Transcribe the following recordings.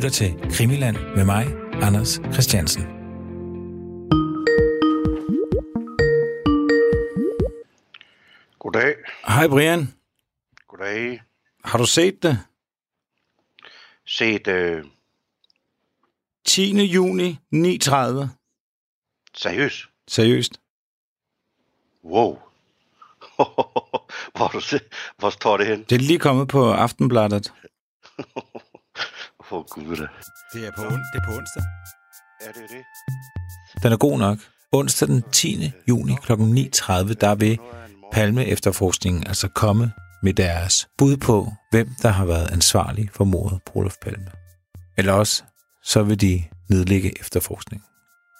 lytter til Krimiland med mig, Anders Christiansen. Goddag. Hej Brian. Goddag. Har du set det? Set øh, 10. juni 9.30. seriøst? Seriøst? Wow. hvor, du hvor står det hen? Det er lige kommet på Aftenbladet. Oh, gud da. Det er på, on- det er på onsdag. Ja, det er det. Den er god nok. Onsdag den 10. juni kl. 9.30, der vil Palme efterforskningen altså komme med deres bud på, hvem der har været ansvarlig for mordet på Olof Palme. Eller også, så vil de nedlægge efterforskningen.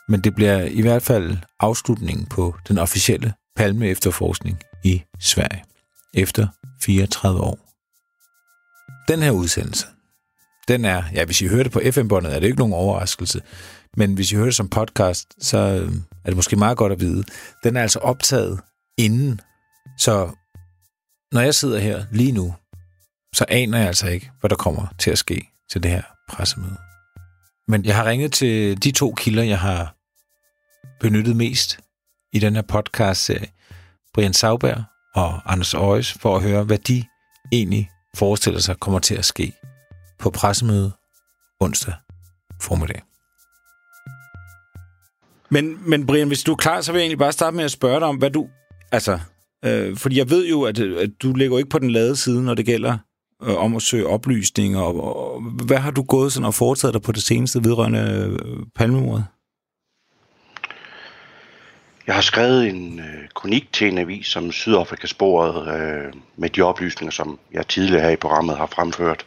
Men det bliver i hvert fald afslutningen på den officielle Palme efterforskning i Sverige efter 34 år. Den her udsendelse, den er, ja, hvis I hører det på FM-båndet, er det ikke nogen overraskelse. Men hvis I hører det som podcast, så øh, er det måske meget godt at vide. Den er altså optaget inden. Så når jeg sidder her lige nu, så aner jeg altså ikke, hvad der kommer til at ske til det her pressemøde. Men jeg har ringet til de to kilder, jeg har benyttet mest i den her podcast-serie. Brian Sauberg og Anders Øjes, for at høre, hvad de egentlig forestiller sig kommer til at ske på pressemøde onsdag formiddag. Men, men Brian, hvis du er klar, så vil jeg egentlig bare starte med at spørge dig om, hvad du... Altså, øh, fordi jeg ved jo, at, at du ligger jo ikke på den lade side, når det gælder øh, om at søge oplysninger. Og, og, hvad har du gået sådan og foretaget dig på det seneste vedrørende øh, palmemordet? Jeg har skrevet en øh, kronik til en avis som Sydafrikasporet øh, med de oplysninger, som jeg tidligere her i programmet har fremført.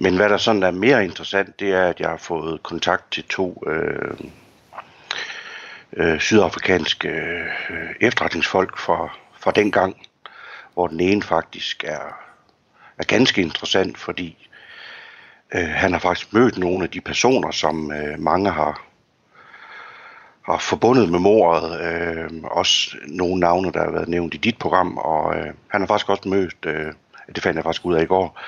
Men hvad der sådan er mere interessant, det er, at jeg har fået kontakt til to øh, øh, sydafrikanske øh, efterretningsfolk fra, fra den gang, hvor den ene faktisk er, er ganske interessant, fordi øh, han har faktisk mødt nogle af de personer, som øh, mange har, har forbundet med mordet. Øh, også nogle navne, der har været nævnt i dit program, og øh, han har faktisk også mødt, øh, det fandt jeg faktisk ud af i går,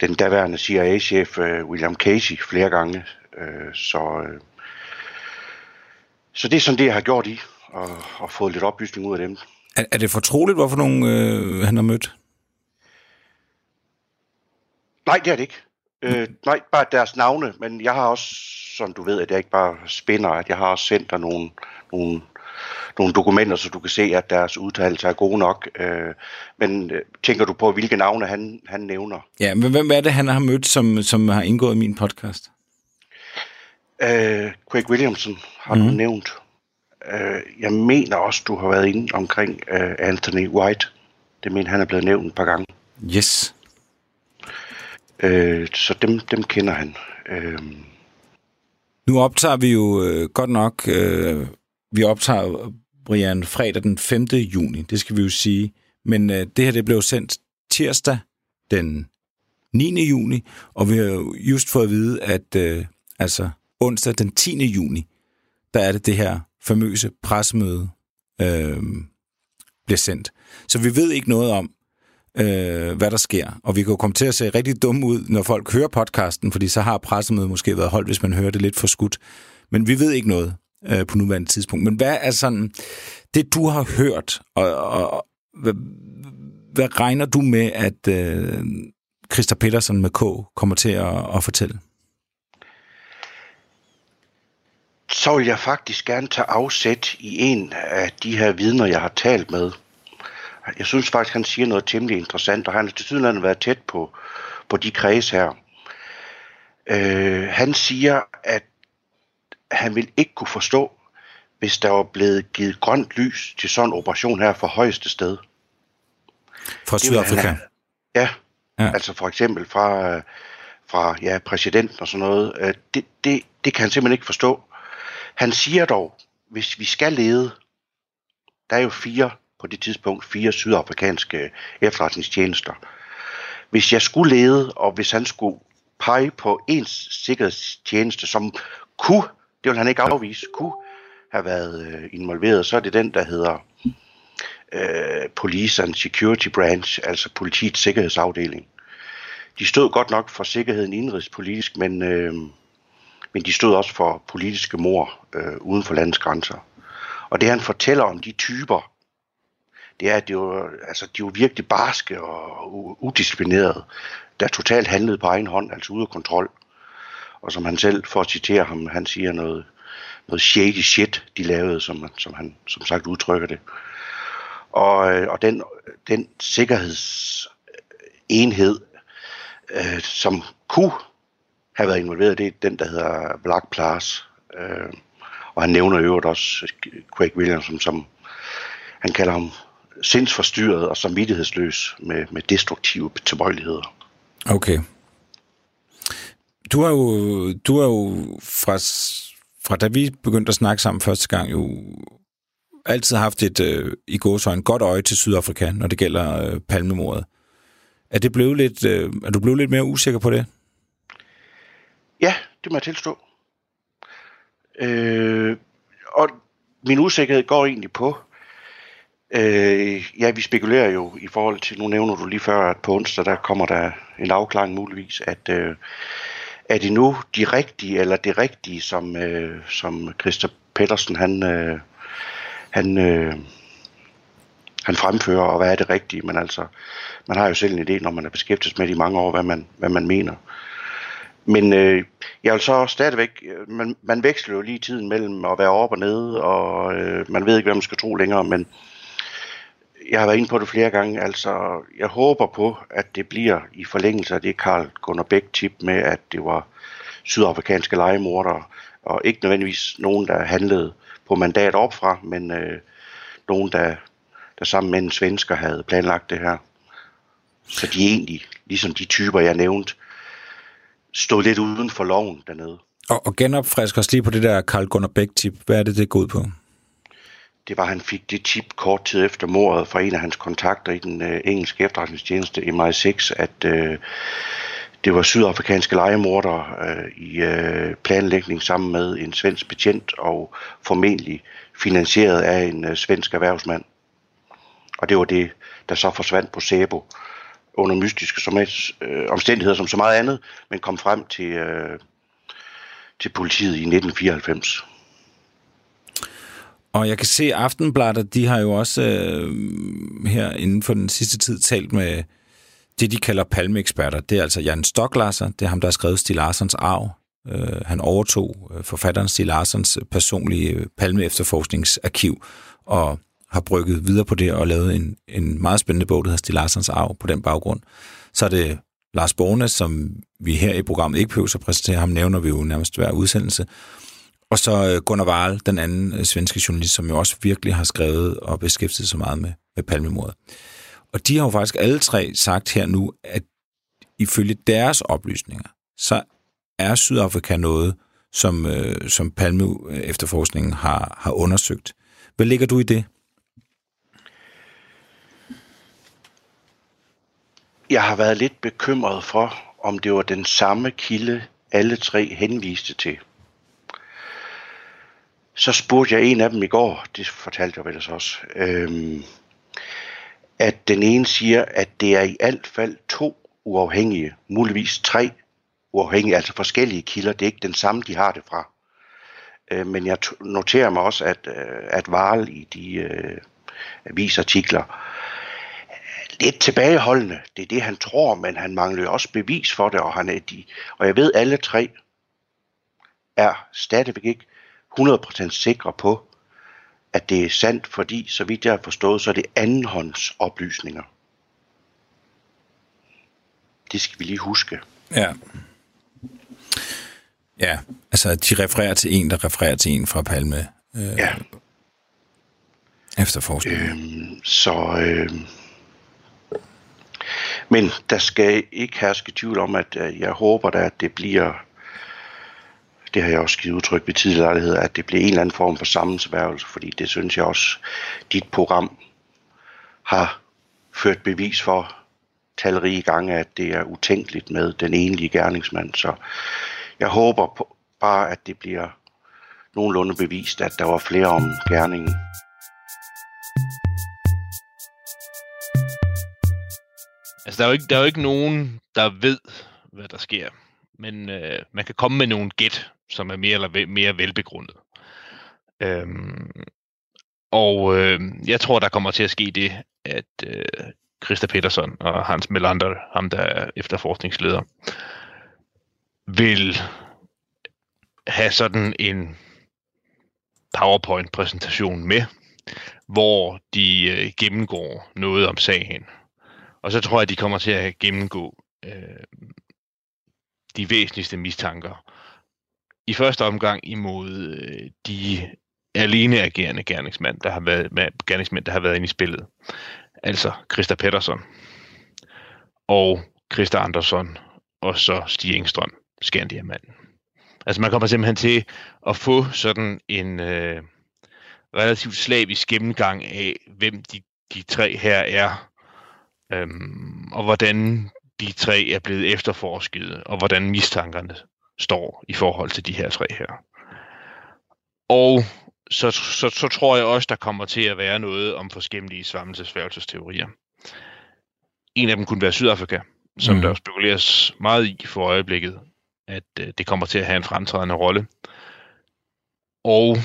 den daværende CIA-chef øh, William Casey flere gange. Øh, så, øh, så det er sådan det, jeg har gjort i, og, og fået lidt oplysning ud af dem. Er, er det fortroligt, hvorfor nogen øh, han har mødt? Nej, det er det ikke. Øh, nej, bare deres navne, men jeg har også, som du ved, at jeg ikke bare spænder, at jeg har også sendt dig nogle, nogle, nogle dokumenter, så du kan se, at deres udtalelser er gode nok. Øh, men øh, tænker du på, hvilke navne han, han nævner? Ja, men hvem er det, han har mødt, som, som har indgået i min podcast? Øh, Craig Williamson har mm. du nævnt. Øh, jeg mener også, du har været inde omkring øh, Anthony White. Det mener han er blevet nævnt et par gange. Yes. Øh, så dem, dem kender han. Øh, Nu optager vi jo øh, godt nok, øh, vi optager Brian fredag den 5. juni, det skal vi jo sige. Men øh, det her det blev sendt tirsdag den 9. juni, og vi har jo just fået at vide, at øh, altså onsdag den 10. juni, der er det det her famøse pressemøde øh, bliver sendt. Så vi ved ikke noget om, øh, hvad der sker. Og vi kan jo komme til at se rigtig dumme ud, når folk hører podcasten, fordi så har pressemødet måske været holdt, hvis man hører det lidt for skudt. Men vi ved ikke noget øh, på nuværende tidspunkt. Men hvad er sådan, det du har hørt, og, og, og hvad, hvad regner du med, at øh, Christa Petersen med K kommer til at, at fortælle? så vil jeg faktisk gerne tage afsæt i en af de her vidner, jeg har talt med. Jeg synes faktisk, han siger noget temmelig interessant, og han har til sydenlandet været tæt på, på de kreds her. Øh, han siger, at han vil ikke kunne forstå, hvis der var blevet givet grønt lys til sådan en operation her fra højeste sted. Fra Sydafrika? Ja, Ja. altså for eksempel fra, fra ja, præsidenten og sådan noget. Øh, Det, det, det kan han simpelthen ikke forstå. Han siger dog, hvis vi skal lede, der er jo fire på det tidspunkt, fire sydafrikanske efterretningstjenester. Hvis jeg skulle lede, og hvis han skulle pege på en sikkerhedstjeneste, som kunne, det vil han ikke afvise, kunne have været øh, involveret, så er det den, der hedder øh, Police and Security Branch, altså politiets sikkerhedsafdeling. de stod godt nok for sikkerheden indrigspolitisk, men, øh, men de stod også for politiske mor øh, uden for landets grænser. Og det han fortæller om de typer, det er, at de var, altså, de var virkelig barske og udisciplinerede, der totalt handlede på egen hånd, altså ude af kontrol. Og som han selv, for at citere ham, han siger noget, noget shady shit, de lavede, som, som han som sagt udtrykker det. Og, øh, og den, den sikkerhedsenhed, øh, som kunne have været involveret, det er den, der hedder Black Plus. Øh, og han nævner øvrigt også Craig Williams, som han kalder ham sindsforstyrret og samvittighedsløs med, med destruktive tilbøjeligheder. Okay. Du har jo, du har jo fra, fra da vi begyndte at snakke sammen første gang, jo altid haft et, øh, i gåsøjne, godt øje til Sydafrika, når det gælder øh, palmemordet. Er, det blevet lidt, øh, er du blevet lidt mere usikker på det? Ja, det må jeg tilstå. Øh, og min usikkerhed går egentlig på, øh, ja, vi spekulerer jo i forhold til, nu nævner du lige før, at på onsdag, der kommer der en afklaring muligvis, at øh, er det nu de rigtige, eller det rigtige, som, øh, som Christer Pedersen, han, øh, han, øh, han fremfører, og hvad er det rigtige, men altså, man har jo selv en idé, når man er beskæftiget med det i mange år, hvad man, hvad man mener. Men øh, jeg vil så stadigvæk, øh, man, man veksler jo lige tiden mellem at være op og nede, og øh, man ved ikke, hvad man skal tro længere, men jeg har været inde på det flere gange, altså jeg håber på, at det bliver i forlængelse af det Karl Gunnar Bæk tip med, at det var sydafrikanske legemordere, og ikke nødvendigvis nogen, der handlede på mandat opfra, men øh, nogen, der, der sammen med en svensker havde planlagt det her. Så de egentlig, ligesom de typer, jeg nævnte, stod lidt uden for loven dernede. Og, og genopfrisk os lige på det der Karl Gunnar Bæk-tip. Hvad er det, det går ud på? Det var, at han fik det tip kort tid efter mordet fra en af hans kontakter i den øh, engelske efterretningstjeneste MI6, at øh, det var sydafrikanske legemordere øh, i øh, planlægning sammen med en svensk betjent og formentlig finansieret af en øh, svensk erhvervsmand. Og det var det, der så forsvandt på Sebo under mystiske som, øh, omstændigheder som så meget andet, men kom frem til, øh, til politiet i 1994. Og jeg kan se, at Aftenbladet, de har jo også øh, her inden for den sidste tid talt med det, de kalder palmeeksperter. Det er altså Jan Stoklasser, det er ham, der har skrevet Stig Larsens arv. Øh, han overtog øh, forfatteren Stig Larsens personlige øh, palme-efterforskningsarkiv og har brygget videre på det og lavet en, en meget spændende bog, der hedder Stig Larsens arv på den baggrund. Så er det Lars Bornes, som vi her i programmet ikke behøver at præsentere, ham nævner vi jo nærmest hver udsendelse. Og så øh, Gunnar Wahl, den anden øh, svenske journalist, som jo også virkelig har skrevet og beskæftiget sig meget med, med palmemordet. Og de har jo faktisk alle tre sagt her nu, at ifølge deres oplysninger, så er Sydafrika noget, som, øh, som Palme efterforskningen har, har undersøgt. Hvad ligger du i det? Jeg har været lidt bekymret for, om det var den samme kilde, alle tre henviste til. Så spurgte jeg en af dem i går, det fortalte jeg vel også, øhm, at den ene siger, at det er i alt fald to uafhængige, muligvis tre uafhængige, altså forskellige kilder. Det er ikke den samme, de har det fra. Øh, men jeg noterer mig også, at, øh, at Varel i de øh, avisartikler lidt tilbageholdende. Det er det, han tror, men han mangler jo også bevis for det, og, han er de, og jeg ved, alle tre er stadigvæk ikke 100% sikre på, at det er sandt, fordi, så vidt jeg har forstået, så er det andenhånds oplysninger. Det skal vi lige huske. Ja. Ja, altså de refererer til en, der refererer til en fra Palme. Øh, ja. Efterforskning. Øhm, så... Øh, men der skal ikke herske tvivl om, at øh, jeg håber da, at det bliver det har jeg også givet udtryk ved tidligere lejligheder, at det bliver en eller anden form for sammensværgelse, fordi det synes jeg også, dit program har ført bevis for talrige gange, at det er utænkeligt med den enlige gerningsmand. Så jeg håber på, bare, at det bliver nogenlunde bevist, at der var flere om gerningen. Altså, der er, jo ikke, der er jo ikke nogen, der ved, hvad der sker. Men øh, man kan komme med nogle gæt, som er mere eller mere velbegrundet. Øhm, og øh, jeg tror, der kommer til at ske det, at øh, Christa Petersen og Hans Melander, ham der er efterforskningsleder, vil have sådan en PowerPoint-præsentation med, hvor de øh, gennemgår noget om sagen. Og så tror jeg, at de kommer til at gennemgå øh, de væsentligste mistanker. I første omgang imod øh, de alene agerende gerningsmænd, der har været, med, gerningsmænd, der har været inde i spillet. Altså Christa Pettersson og Christa Andersson og så Stig Engstrøm, Skandiamanden. Altså man kommer simpelthen til at få sådan en øh, relativt slavisk gennemgang af, hvem de, de tre her er, øhm, og hvordan de tre er blevet efterforsket, og hvordan mistankerne står i forhold til de her tre her. Og så, så, så tror jeg også, der kommer til at være noget om forskellige svammelsesfærgelsesteorier. En af dem kunne være Sydafrika, som mm. der spekuleres meget i for øjeblikket, at øh, det kommer til at have en fremtrædende rolle. Og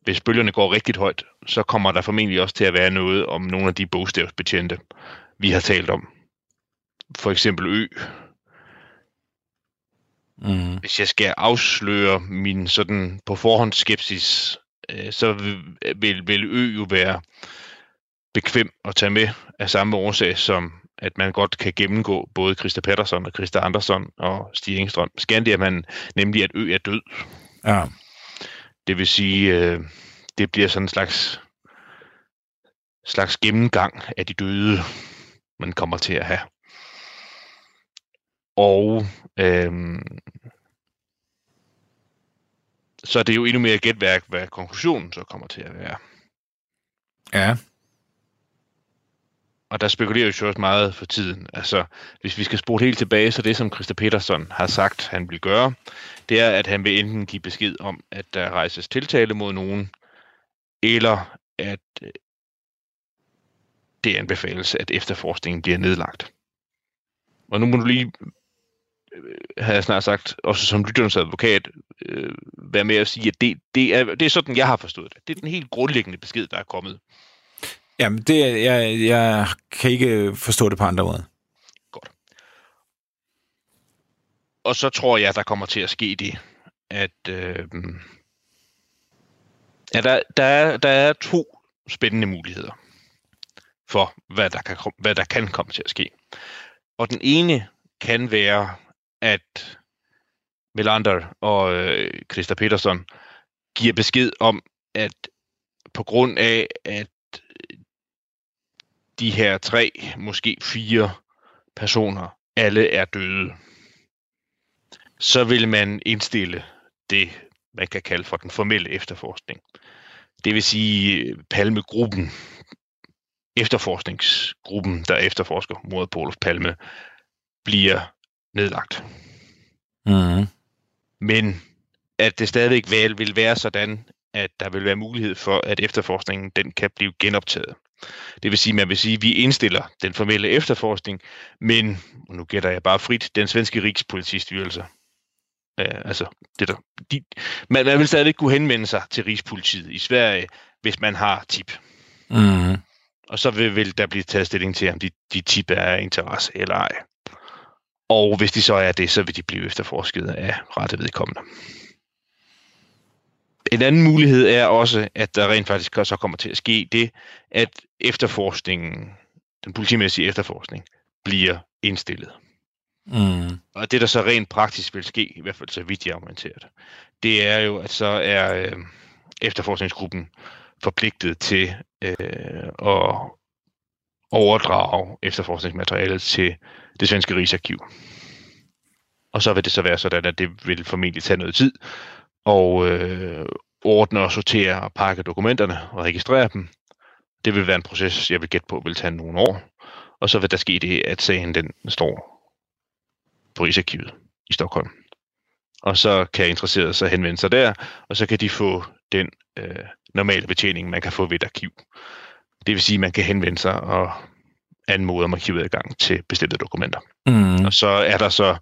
hvis bølgerne går rigtig højt, så kommer der formentlig også til at være noget om nogle af de bogstavsbetjente, vi har talt om. For eksempel Ø. Mm. Hvis jeg skal afsløre min sådan på forhånd skepsis, øh, så vil, vil Ø jo være bekvem at tage med af samme årsag som at man godt kan gennemgå både Christa Pettersson og Christa Andersson og Stig Engstrøm. Man nemlig, at Ø er død. Ja. Det vil sige, øh, det bliver sådan en slags, slags gennemgang af de døde, man kommer til at have. Og øhm, så er det jo endnu mere gætværk, hvad konklusionen så kommer til at være. Ja. Og der spekulerer jo også meget for tiden. Altså, hvis vi skal spole helt tilbage, så det som Christa Peterson har sagt, han vil gøre, det er, at han vil enten give besked om, at der rejses tiltale mod nogen, eller at øh, det anbefales, at efterforskningen bliver nedlagt. Og nu må du lige, øh, har jeg snart sagt, også som lytternes advokat, øh, være med at sige, at det, det, er, det er sådan, jeg har forstået det. Det er den helt grundlæggende besked, der er kommet. Jamen, det, jeg, jeg kan ikke forstå det på andre måder. Godt. Og så tror jeg, der kommer til at ske det, at øh, ja, der, der, er, der er to spændende muligheder for, hvad der, kan, hvad der kan komme til at ske. Og den ene kan være, at Melander og øh, Christa Peterson giver besked om, at på grund af, at øh, de her tre, måske fire personer, alle er døde, så vil man indstille det, man kan kalde for den formelle efterforskning. Det vil sige øh, Palmegruppen, efterforskningsgruppen, der efterforsker mod Olof Palme, bliver nedlagt. Mm. Men at det stadigvæk vil være sådan, at der vil være mulighed for, at efterforskningen den kan blive genoptaget. Det vil sige, man vil sige, at vi indstiller den formelle efterforskning, men, og nu gætter jeg bare frit, den svenske rigspolitistyrelse. Øh, altså, det der, de, man, man vil stadig kunne henvende sig til Rigspolitiet i Sverige, hvis man har tip. Mm. Og så vil, vil der blive taget stilling til, om de, de tip er af interesse eller ej. Og hvis de så er det, så vil de blive efterforsket af rette vedkommende. En anden mulighed er også, at der rent faktisk så kommer til at ske det, at efterforskningen, den politimæssige efterforskning, bliver indstillet. Mm. Og det, der så rent praktisk vil ske, i hvert fald så vidt jeg er orienteret, det er jo, at så er øh, efterforskningsgruppen forpligtet til øh, at overdrage efterforskningsmaterialet til det svenske Rigsarkiv. Og så vil det så være sådan, at det vil formentlig tage noget tid, og øh, ordne og sortere og pakke dokumenterne og registrere dem. Det vil være en proces, jeg vil gætte på, vil tage nogle år. Og så vil der ske det, at sagen den står på Rigsarkivet i Stockholm. Og så kan interesserede sig henvende sig der, og så kan de få den øh, normale betjening, man kan få ved et arkiv. Det vil sige, at man kan henvende sig og anmode om arkivadgang til bestemte dokumenter. Mm. Og så er der så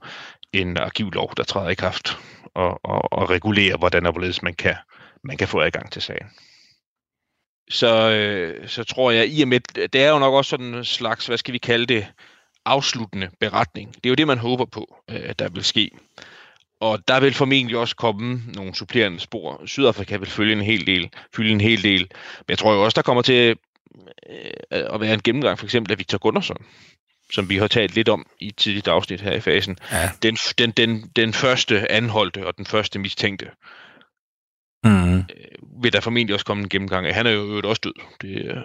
en arkivlov, der træder i kraft og, og, og regulerer, hvordan og hvorledes man kan, man kan få adgang til sagen. Så, øh, så tror jeg, i og med, det er jo nok også sådan en slags, hvad skal vi kalde det, afsluttende beretning. Det er jo det, man håber på, øh, der vil ske. Og der vil formentlig også komme nogle supplerende spor. Sydafrika vil følge en hel del, fylde en hel del. Men jeg tror jo også, der kommer til øh, at være en gennemgang for eksempel af Victor Gunnarsson, som vi har talt lidt om i et tidligt afsnit her i fasen. Ja. Den, den, den, den første anholdte og den første mistænkte Mm. vil der formentlig også komme en gennemgang af. Han er jo øvrigt også død. Det øh,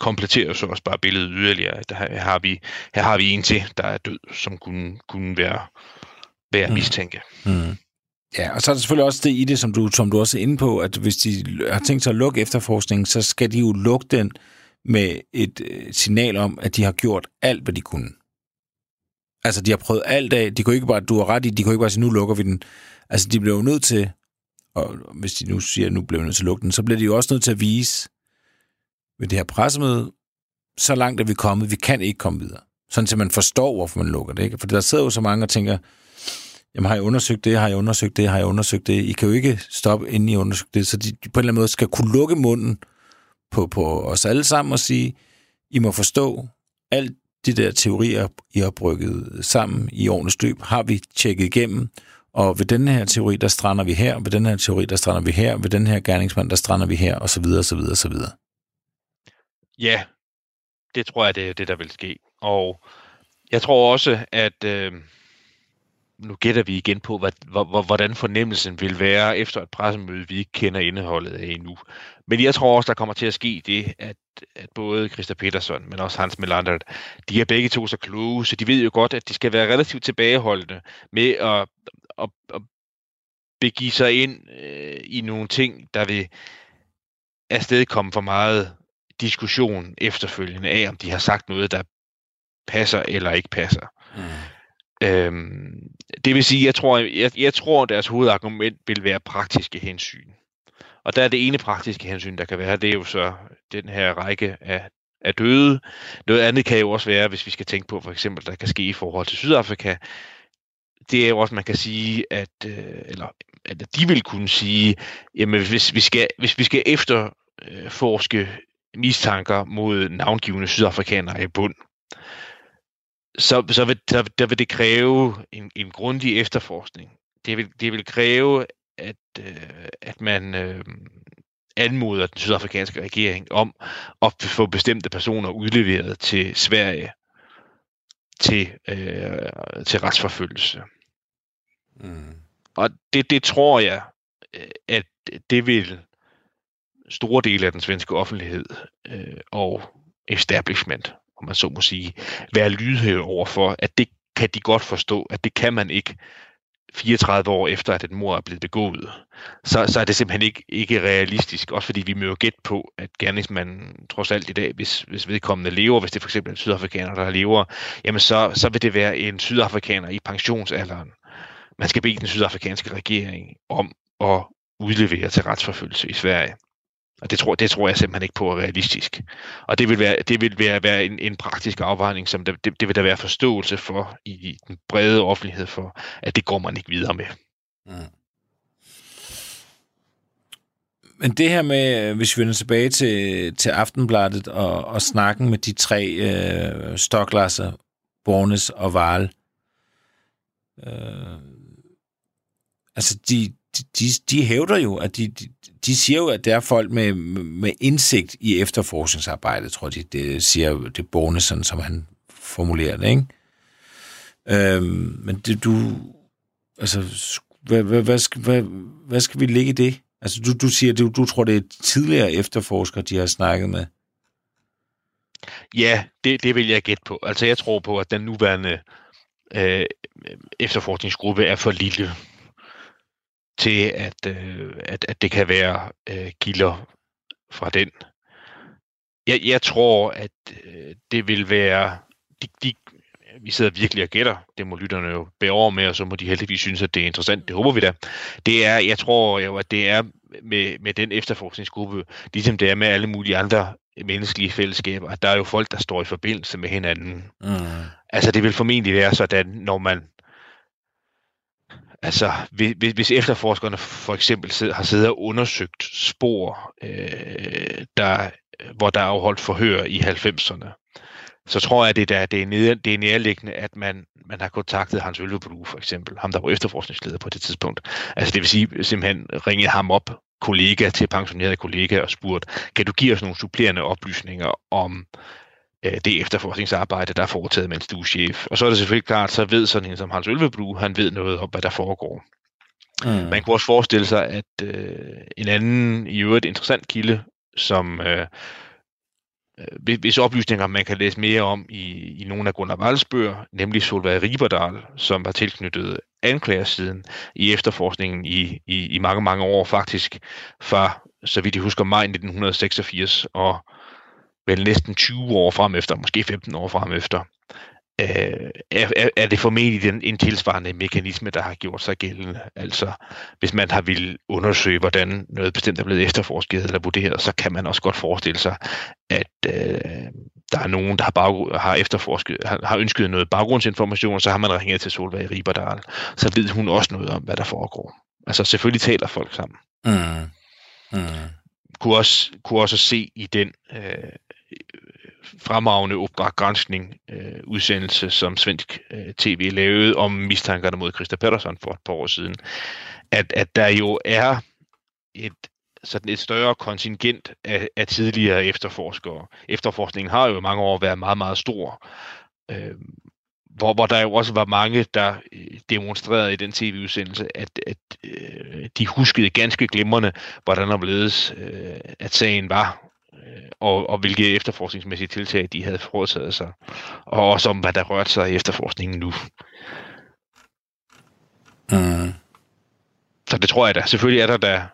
kompletterer så også bare billedet yderligere. Der, her, har vi, her har vi en til, der er død, som kunne, kunne være, være Mm. mistænke. Mm. Ja, og så er der selvfølgelig også det i det, som du, som du også er inde på, at hvis de har tænkt sig at lukke efterforskningen, så skal de jo lukke den med et øh, signal om, at de har gjort alt, hvad de kunne. Altså, de har prøvet alt af. De kunne ikke bare, du har ret i, de kunne ikke bare sige, nu lukker vi den. Altså, de blev jo nødt til, og hvis de nu siger, at nu bliver vi nødt til at lukke den, så bliver de jo også nødt til at vise ved det her pressemøde, så langt er vi kommet, vi kan ikke komme videre. Sådan, så man forstår, hvorfor man lukker det. Ikke? For der sidder jo så mange og tænker, jamen har jeg undersøgt det, har jeg undersøgt det, har jeg undersøgt det. I kan jo ikke stoppe, inden I har undersøgt det. Så de på en eller anden måde skal kunne lukke munden på, på os alle sammen og sige, I må forstå, alt de der teorier, I har brygget sammen i årenes løb, har vi tjekket igennem, og ved den her teori, der strander vi her, ved den her teori, der strander vi her, ved den her gerningsmand, der strander vi her, og så videre, og så videre, og så videre. Ja, det tror jeg, det er det, der vil ske. Og jeg tror også, at øh, nu gætter vi igen på, hvad, hvad, hvordan fornemmelsen vil være efter et pressemøde, vi ikke kender indholdet af endnu. Men jeg tror også, der kommer til at ske det, at, at både Christa Petersen, men også Hans Melander, de er begge to så kloge, så de ved jo godt, at de skal være relativt tilbageholdende med at, at, at begive sig ind øh, i nogle ting, der vil afstedkomme for meget diskussion efterfølgende af, om de har sagt noget, der passer eller ikke passer. Mm. Øhm, det vil sige, jeg tror, jeg, jeg tror, deres hovedargument vil være praktiske hensyn. Og der er det ene praktiske hensyn, der kan være, det er jo så den her række af, af døde. Noget andet kan jo også være, hvis vi skal tænke på for eksempel, der kan ske i forhold til Sydafrika. Det er jo også, man kan sige, at, øh, eller, at de vil kunne sige, jamen hvis vi skal, hvis vi skal efterforske mistanker mod navngivende sydafrikanere i bund, så, så vil, der, der vil det kræve en, en grundig efterforskning. Det vil, det vil kræve, at, øh, at man øh, anmoder den sydafrikanske regering om at få bestemte personer udleveret til Sverige til, øh, til retsforfølgelse. Mm. Og det, det tror jeg, at det vil store dele af den svenske offentlighed øh, og establishment, om man så må sige, være lydhøre overfor, at det kan de godt forstå, at det kan man ikke 34 år efter, at et mor er blevet begået. Så, så er det simpelthen ikke, ikke realistisk, også fordi vi må jo gætte på, at gerningsmanden trods alt i dag, hvis, hvis vedkommende lever, hvis det for eksempel er en sydafrikaner, der lever, jamen så, så vil det være en sydafrikaner i pensionsalderen. Man skal bede den sydafrikanske regering om at udlevere til retsforfølgelse i Sverige. Og det tror, det tror jeg simpelthen ikke på er realistisk. Og det vil være, det vil være, være en, en praktisk afvejning, som det, det, det vil der være forståelse for i den brede offentlighed for, at det går man ikke videre med. Mm. Men det her med, hvis vi vender tilbage til, til Aftenbladet og, og snakken med de tre øh, stoklasser, Bornes og Val, øh, altså de, de, de hævder jo, at de, de, de siger jo, at det er folk med, med indsigt i efterforskningsarbejdet, tror de. Det siger det Borne, sådan som han formulerer det, ikke? Øhm, men det, du... Altså, hvad, hvad, hvad, skal, hvad, hvad skal vi ligge i det? Altså, du, du siger, du, du tror, det er tidligere efterforskere, de har snakket med. Ja, det, det vil jeg gætte på. Altså, jeg tror på, at den nuværende øh, efterforskningsgruppe er for lille til, at, øh, at, at det kan være øh, kilder fra den. Jeg, jeg tror, at øh, det vil være... De, de, vi sidder virkelig og gætter, det må lytterne jo bære over med, og så må de heldigvis synes, at det er interessant. Det håber vi da. Det er, jeg tror jo, at det er med, med den efterforskningsgruppe, ligesom det er med alle mulige andre menneskelige fællesskaber, at der er jo folk, der står i forbindelse med hinanden. Mm. Altså det vil formentlig være sådan, når man Altså, hvis, hvis efterforskerne for eksempel har siddet og undersøgt spor, øh, der, hvor der er afholdt forhør i 90'erne, så tror jeg, at det, der, det, er, nede, det er nærliggende, at man, man har kontaktet Hans Ølveblu, for eksempel, ham der var efterforskningsleder på det tidspunkt. Altså det vil sige, simpelthen ringet ham op, kollega til pensioneret kollega, og spurgt, kan du give os nogle supplerende oplysninger om det efterforskningsarbejde, der er foretaget, mens du er chef. Og så er det selvfølgelig klart, så ved sådan en som Hans Ølveblu, han ved noget om, hvad der foregår. Mm. Man kunne også forestille sig, at øh, en anden, i øvrigt interessant kilde, som øh, Øh, hvis oplysninger, man kan læse mere om i, i nogle af Gunnar Walls bøger, nemlig Solveig Riberdal, som var tilknyttet anklagersiden i efterforskningen i, i, i mange, mange år faktisk, fra, så vidt jeg husker, maj 1986 og vel næsten 20 år frem efter, måske 15 år frem efter øh, er, er det formentlig den, en tilsvarende mekanisme, der har gjort sig gældende. Altså, hvis man har vil undersøge, hvordan noget bestemt er blevet efterforsket eller vurderet, så kan man også godt forestille sig, at øh, der er nogen, der har, bag, har efterforsket, har, har ønsket noget baggrundsinformation, og så har man ringet til Solveig Riberdal. Så ved hun også noget om, hvad der foregår. Altså, selvfølgelig taler folk sammen. Mm. Mm. Kunne, også, kunne også se i den øh, fremragende opera granskning øh, udsendelse, som svensk øh, tv lavede om mistankerne mod Christa Pettersson for et par år siden, at, at der jo er et sådan et større kontingent af, af tidligere efterforskere. Efterforskningen har jo i mange år været meget, meget stor. Øh, hvor, hvor der jo også var mange, der øh, demonstrerede i den tv-udsendelse, at, at øh, de huskede ganske glimrende, hvordan og hvorledes øh, at sagen var, og, og hvilke efterforskningsmæssige tiltag de havde foretaget sig, og også om, hvad der rørte sig i efterforskningen nu. Mm. Så det tror jeg da. Selvfølgelig er der da,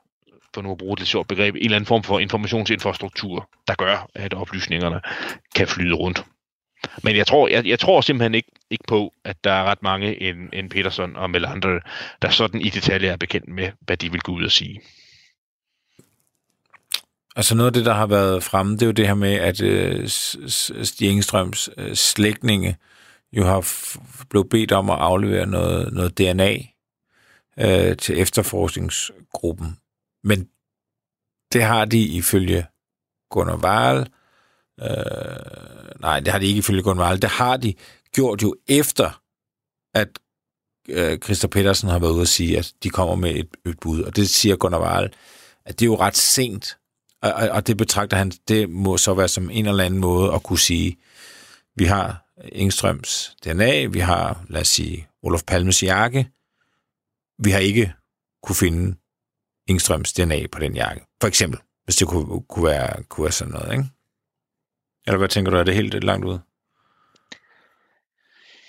for nu at bruge et sjovt begreb, en eller anden form for informationsinfrastruktur, der gør, at oplysningerne kan flyde rundt. Men jeg tror, jeg, jeg tror simpelthen ikke, ikke på, at der er ret mange end, end Peterson og Melander, der sådan i detaljer er bekendt med, hvad de vil gå ud og sige. Altså noget af det, der har været fremme, det er jo det her med, at øh, Stig Engstrøms øh, slægtninge jo har blevet bedt om at aflevere noget, noget DNA øh, til efterforskningsgruppen. Men det har de ifølge Gunnar Wahl, øh, nej, det har de ikke ifølge Gunnar Wahl, det har de gjort jo efter, at øh, Christer Petersen har været ude at sige, at de kommer med et, et bud. Og det siger Gunnar Wahl, at det er jo ret sent og, og det betragter han, det må så være som en eller anden måde at kunne sige, vi har Engstrøms DNA, vi har, lad os sige, Olof Palmes jakke, vi har ikke kunne finde Engstrøms DNA på den jakke. For eksempel, hvis det kunne, kunne, være, kunne være sådan noget, ikke? Eller hvad tænker du, er det helt langt ude?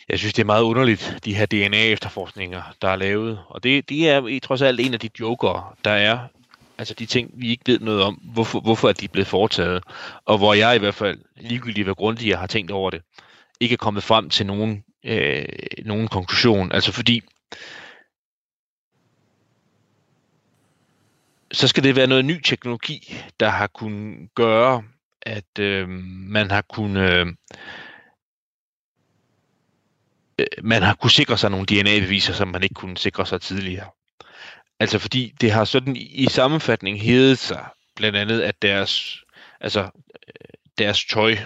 Jeg synes, det er meget underligt, de her DNA-efterforskninger, der er lavet. Og det, det er i trods alt en af de joker, der er altså de ting, vi ikke ved noget om, hvorfor, hvorfor er de blevet foretaget, og hvor jeg i hvert fald, ligegyldigt hvad grundigt jeg har tænkt over det, ikke er kommet frem til nogen, øh, nogen konklusion. Altså fordi, så skal det være noget ny teknologi, der har kunnet gøre, at øh, man har kunnet øh, øh man har kunnet sikre sig nogle DNA-beviser, som man ikke kunne sikre sig tidligere. Altså fordi det har sådan i sammenfatning heddet sig, blandt andet at deres, altså, øh, deres tøj,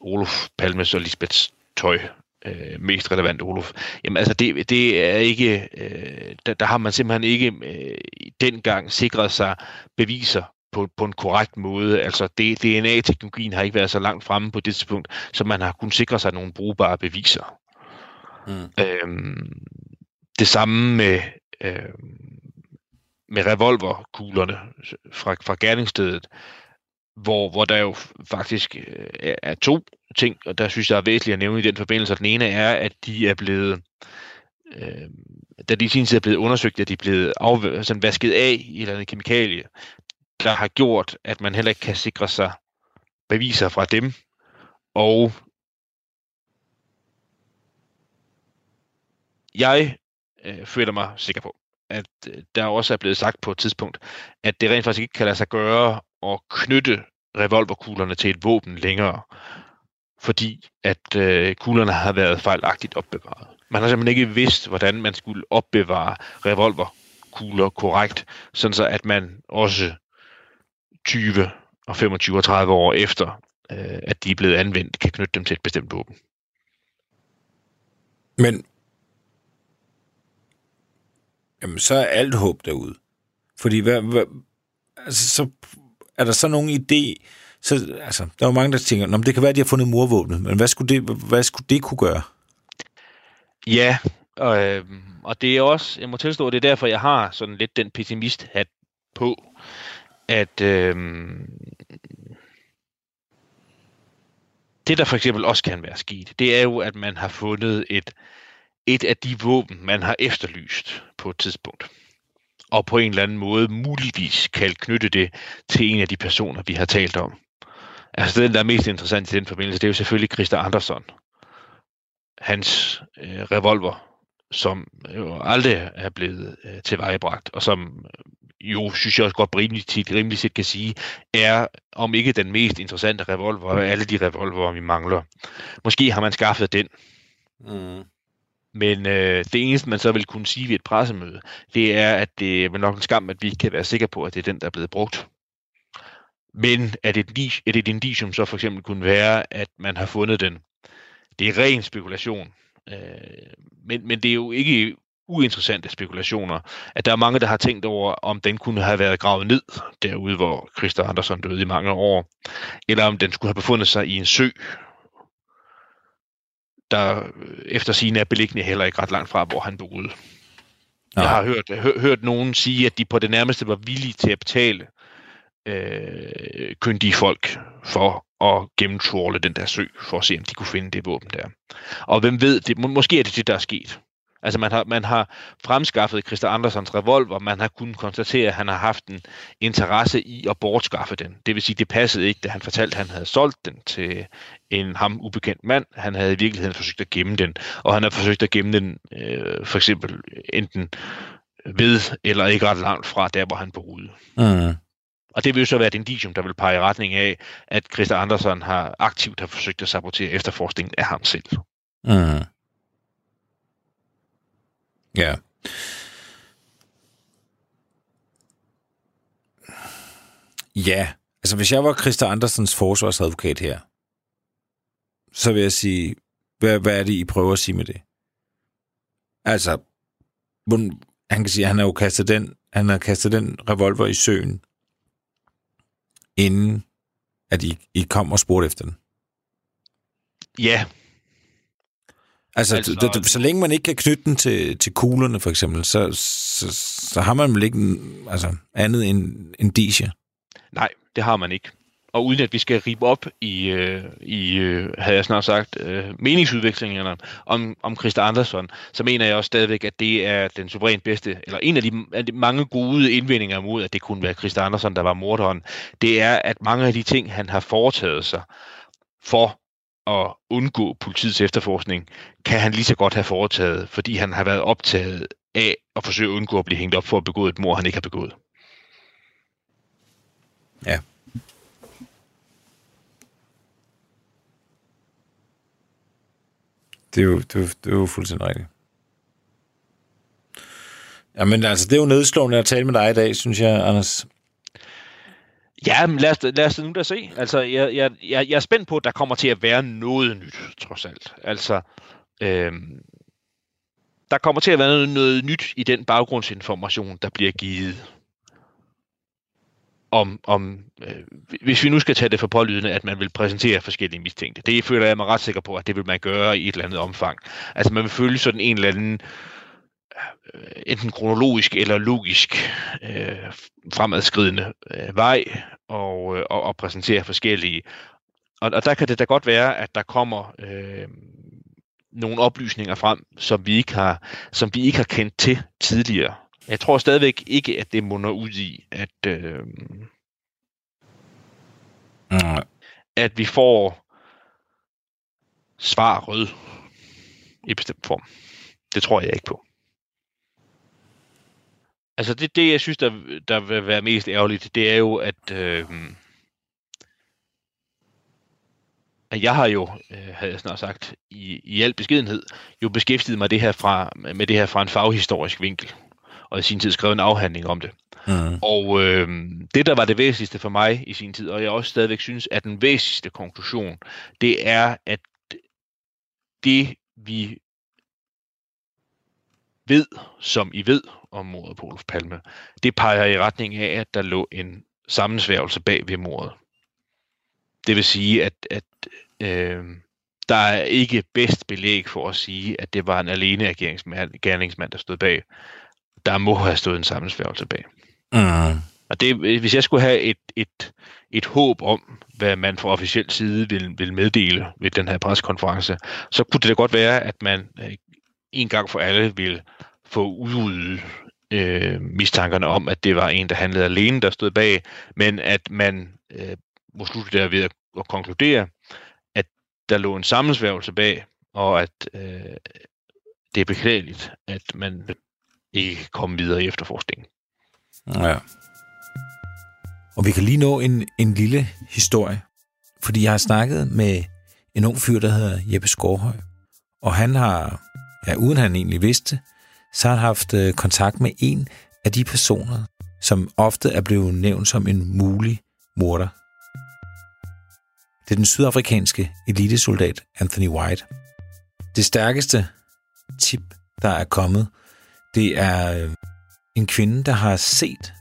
Olof Palmes og Lisbeths tøj, øh, mest relevant, Olof. Jamen altså, det, det er ikke, øh, der, der har man simpelthen ikke øh, dengang sikret sig beviser på, på en korrekt måde. Altså, DNA-teknologien har ikke været så langt fremme på det tidspunkt, så man har kunnet sikre sig nogle brugbare beviser. Mm. Øhm, det samme med, øh, med revolverkuglerne fra, fra gerningsstedet, hvor, hvor der jo faktisk er, er to ting, og der synes jeg er væsentligt at nævne i den forbindelse. Den ene er, at de er blevet, øh, da de i sin tid er blevet undersøgt, at de er blevet af, sådan vasket af i et eller andet kemikalie, der har gjort, at man heller ikke kan sikre sig beviser fra dem, og jeg øh, føler mig sikker på, at øh, der også er blevet sagt på et tidspunkt, at det rent faktisk ikke kan lade sig gøre at knytte revolverkuglerne til et våben længere, fordi at øh, kuglerne har været fejlagtigt opbevaret. Man har simpelthen ikke vidst, hvordan man skulle opbevare revolverkugler korrekt, sådan så at man også 20 og 25 og 30 år efter, øh, at de er blevet anvendt, kan knytte dem til et bestemt våben. Men jamen, så er alt håb derude. Fordi hvad, hvad, altså, så er der så nogen idé, så, altså, der er jo mange, der tænker, Nå, det kan være, at de har fundet morvåbnet, men hvad skulle det, hvad skulle det kunne gøre? Ja, og, øh, og det er også, jeg må tilstå, det er derfor, jeg har sådan lidt den pessimist-hat på, at øh, det, der for eksempel også kan være sket, det er jo, at man har fundet et, et af de våben, man har efterlyst på et tidspunkt. Og på en eller anden måde muligvis kan knytte det til en af de personer, vi har talt om. Altså den, der er mest interessant i den forbindelse, det er jo selvfølgelig Christa Andersson. Hans øh, revolver, som jo aldrig er blevet øh, tilvejebragt, og som øh, jo, synes jeg også godt rimeligt, tit, rimeligt set kan sige, er om ikke den mest interessante revolver af alle de revolver, vi mangler. Måske har man skaffet den. Mm. Men øh, det eneste, man så vil kunne sige ved et pressemøde, det er, at det er nok en skam, at vi ikke kan være sikre på, at det er den, der er blevet brugt. Men at et, at et indicium så for eksempel kunne være, at man har fundet den. Det er ren spekulation. Øh, men, men det er jo ikke uinteressante spekulationer, at der er mange, der har tænkt over, om den kunne have været gravet ned derude, hvor Christa Andersen døde i mange år, eller om den skulle have befundet sig i en sø, der efter sine er beliggende heller ikke ret langt fra, hvor han boede. Ja. Jeg har hørt, hø- hørt nogen sige, at de på det nærmeste var villige til at betale øh, kyndige folk for at gennemtråle den der sø, for at se, om de kunne finde det våben der. Og hvem ved, det, må, måske er det det, der er sket. Altså man har, man har fremskaffet Christa Andersens revolver, man har kunnet konstatere, at han har haft en interesse i at bortskaffe den. Det vil sige, det passede ikke, da han fortalte, at han havde solgt den til en ham ubekendt mand. Han havde i virkeligheden forsøgt at gemme den, og han har forsøgt at gemme den øh, for eksempel enten ved eller ikke ret langt fra der, hvor han boede. Mm. Og det vil jo så være et indicium, der vil pege i retning af, at Christa Andersen har aktivt har forsøgt at sabotere efterforskningen af ham selv. Mm. Ja. Ja, altså hvis jeg var Christa Andersens forsvarsadvokat her, så vil jeg sige, hvad, hvad er det, I prøver at sige med det? Altså, han kan sige, at han har jo kastet den, han har kastet den revolver i søen, inden at I, I kom og spurgte efter den. Ja, Altså, altså d- d- så længe man ikke kan knytte den til, til kuglerne, for eksempel, så, så, så har man vel ikke altså, andet end en dice? Nej, det har man ikke. Og uden at vi skal ribe op i, øh, i øh, havde jeg snart sagt, øh, meningsudvekslingerne om, om Christa Andersson, så mener jeg også stadigvæk, at det er den suverænt bedste, eller en af de, af de mange gode indvendinger mod, at det kunne være Christa Andersson, der var morderen, det er, at mange af de ting, han har foretaget sig for at undgå politiets efterforskning, kan han lige så godt have foretaget, fordi han har været optaget af at forsøge at undgå at blive hængt op for at begå et mord, han ikke har begået. Ja. Det er jo, det er jo, det er jo fuldstændig rigtigt. Jamen altså, det er jo nedslående at tale med dig i dag, synes jeg, Anders. Ja, men lad os, lad os nu da se. Altså, jeg, jeg, jeg, jeg er spændt på, at der kommer til at være noget nyt, trods alt. Altså, øhm, der kommer til at være noget, noget nyt i den baggrundsinformation, der bliver givet. Om, om øh, hvis vi nu skal tage det for pålydende, at man vil præsentere forskellige mistænkte. Det føler jeg mig ret sikker på, at det vil man gøre i et eller andet omfang. Altså man vil følge sådan en eller anden øh, enten kronologisk eller logisk øh, fremadskridende øh, vej og, øh, og, og præsentere forskellige. Og, og der kan det da godt være, at der kommer øh, nogle oplysninger frem, som vi ikke har, som vi ikke har kendt til tidligere. Jeg tror stadigvæk ikke, at det munder ud i, at, øh, mm. at vi får svar rød i bestemt form. Det tror jeg ikke på. Altså det, det jeg synes, der, der vil være mest ærgerligt, det er jo, at, øh, at jeg har jo, øh, havde jeg snart sagt, i, i al beskedenhed, jo beskæftiget mig det her fra, med det her fra en faghistorisk vinkel, og i sin tid skrevet en afhandling om det. Mm. Og øh, det, der var det væsentligste for mig i sin tid, og jeg også stadigvæk synes, at den væsentligste konklusion, det er, at det vi ved, som I ved om mordet på Olof Palme, det peger i retning af, at der lå en sammensværgelse bag ved mordet. Det vil sige, at, at øh, der er ikke bedst belæg for at sige, at det var en alene gerningsmand, der stod bag. Der må have stået en sammensværgelse bag. Mm. Og det, hvis jeg skulle have et, et, et håb om, hvad man fra officiel side vil, vil meddele ved den her preskonference, så kunne det da godt være, at man øh, en gang for alle vil få udryddet øh, mistankerne om, at det var en, der handlede alene, der stod bag, men at man øh, må slutte der ved at, at konkludere, at der lå en sammensværgelse bag, og at øh, det er beklageligt, at man ikke kom videre i efterforskningen. Ja. Og vi kan lige nå en, en lille historie, fordi jeg har snakket med en ung fyr, der hedder Jeppe Skorhøj, og han har, ja, uden han egentlig vidste, så har han haft øh, kontakt med en af de personer, som ofte er blevet nævnt som en mulig morder. Det er den sydafrikanske elitesoldat Anthony White. Det stærkeste tip, der er kommet, det er øh, en kvinde, der har set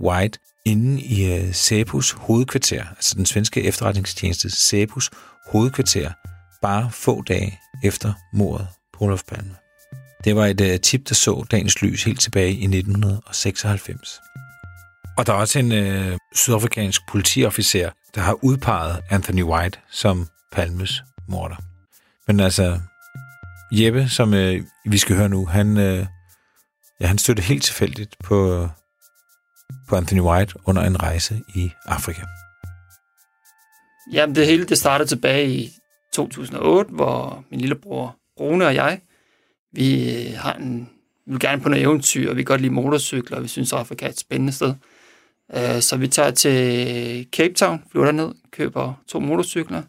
White inde i øh, uh, Sæbus hovedkvarter, altså den svenske efterretningstjeneste Sæbus hovedkvarter, bare få dage efter mordet på Olof Palme. Det var et øh, tip, der så dagens lys helt tilbage i 1996. Og der er også en øh, sydafrikansk politiofficer, der har udpeget Anthony White som Palmes morder. Men altså, Jeppe, som øh, vi skal høre nu, han, øh, ja, han støtte helt tilfældigt på, på Anthony White under en rejse i Afrika. Jamen, det hele det startede tilbage i 2008, hvor min lillebror Rune og jeg, vi har en, vi vil gerne på noget eventyr, og vi kan godt lide motorcykler, og vi synes, at Afrika er et spændende sted. Øh, så vi tager til Cape Town, flyver ned, køber to motorcykler,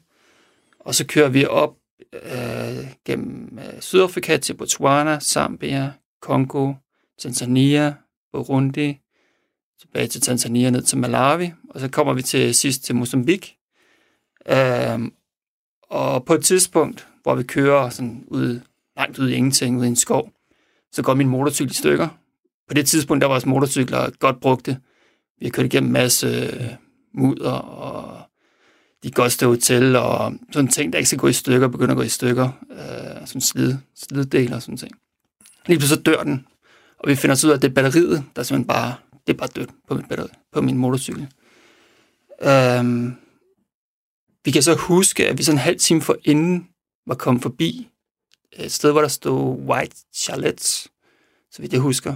og så kører vi op øh, gennem øh, Sydafrika til Botswana, Zambia, Kongo, Tanzania, Burundi, tilbage til Tanzania, ned til Malawi, og så kommer vi til sidst til Mozambique. Øh, og på et tidspunkt, hvor vi kører sådan ud, langt ud i ingenting, ude i en skov, så går min motorcykel i stykker. På det tidspunkt, der var vores motorcykler godt brugte. Vi har kørt igennem en masse øh, mudder, og de godt stå til, og sådan ting, der ikke skal gå i stykker, begynder at gå i stykker. Øh, sådan slid, sliddele og sådan ting. Lige pludselig dør den, og vi finder så ud af, at det er batteriet, der simpelthen bare, det er bare dødt på min, batteri, på min motorcykel. Um, vi kan så huske, at vi sådan en halv time for inden var kommet forbi et sted, hvor der stod White Charlotte, så vidt jeg husker,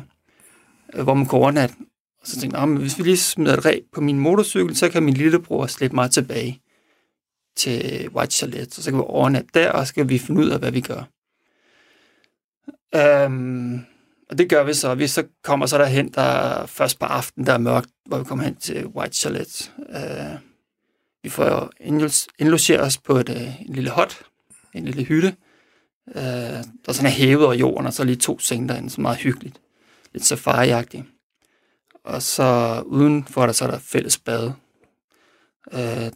øh, hvor man kunne overnatte. Og så tænkte jeg, hvis vi lige smider et ræb på min motorcykel, så kan min lillebror slippe mig tilbage til White Charlotte, og så kan vi overnatte der, og så skal vi finde ud af, hvad vi gør. Øhm, og det gør vi så. Vi så kommer så derhen, der først på aftenen, der er mørkt, hvor vi kommer hen til White Charlotte. Øh, vi får indlogeret os på et, øh, en lille hot, en lille hytte, øh, der sådan er hævet over jorden, og så lige to senge derinde, så meget hyggeligt. Lidt safari-agtigt. Og så udenfor der, så er der fælles bade. Øh,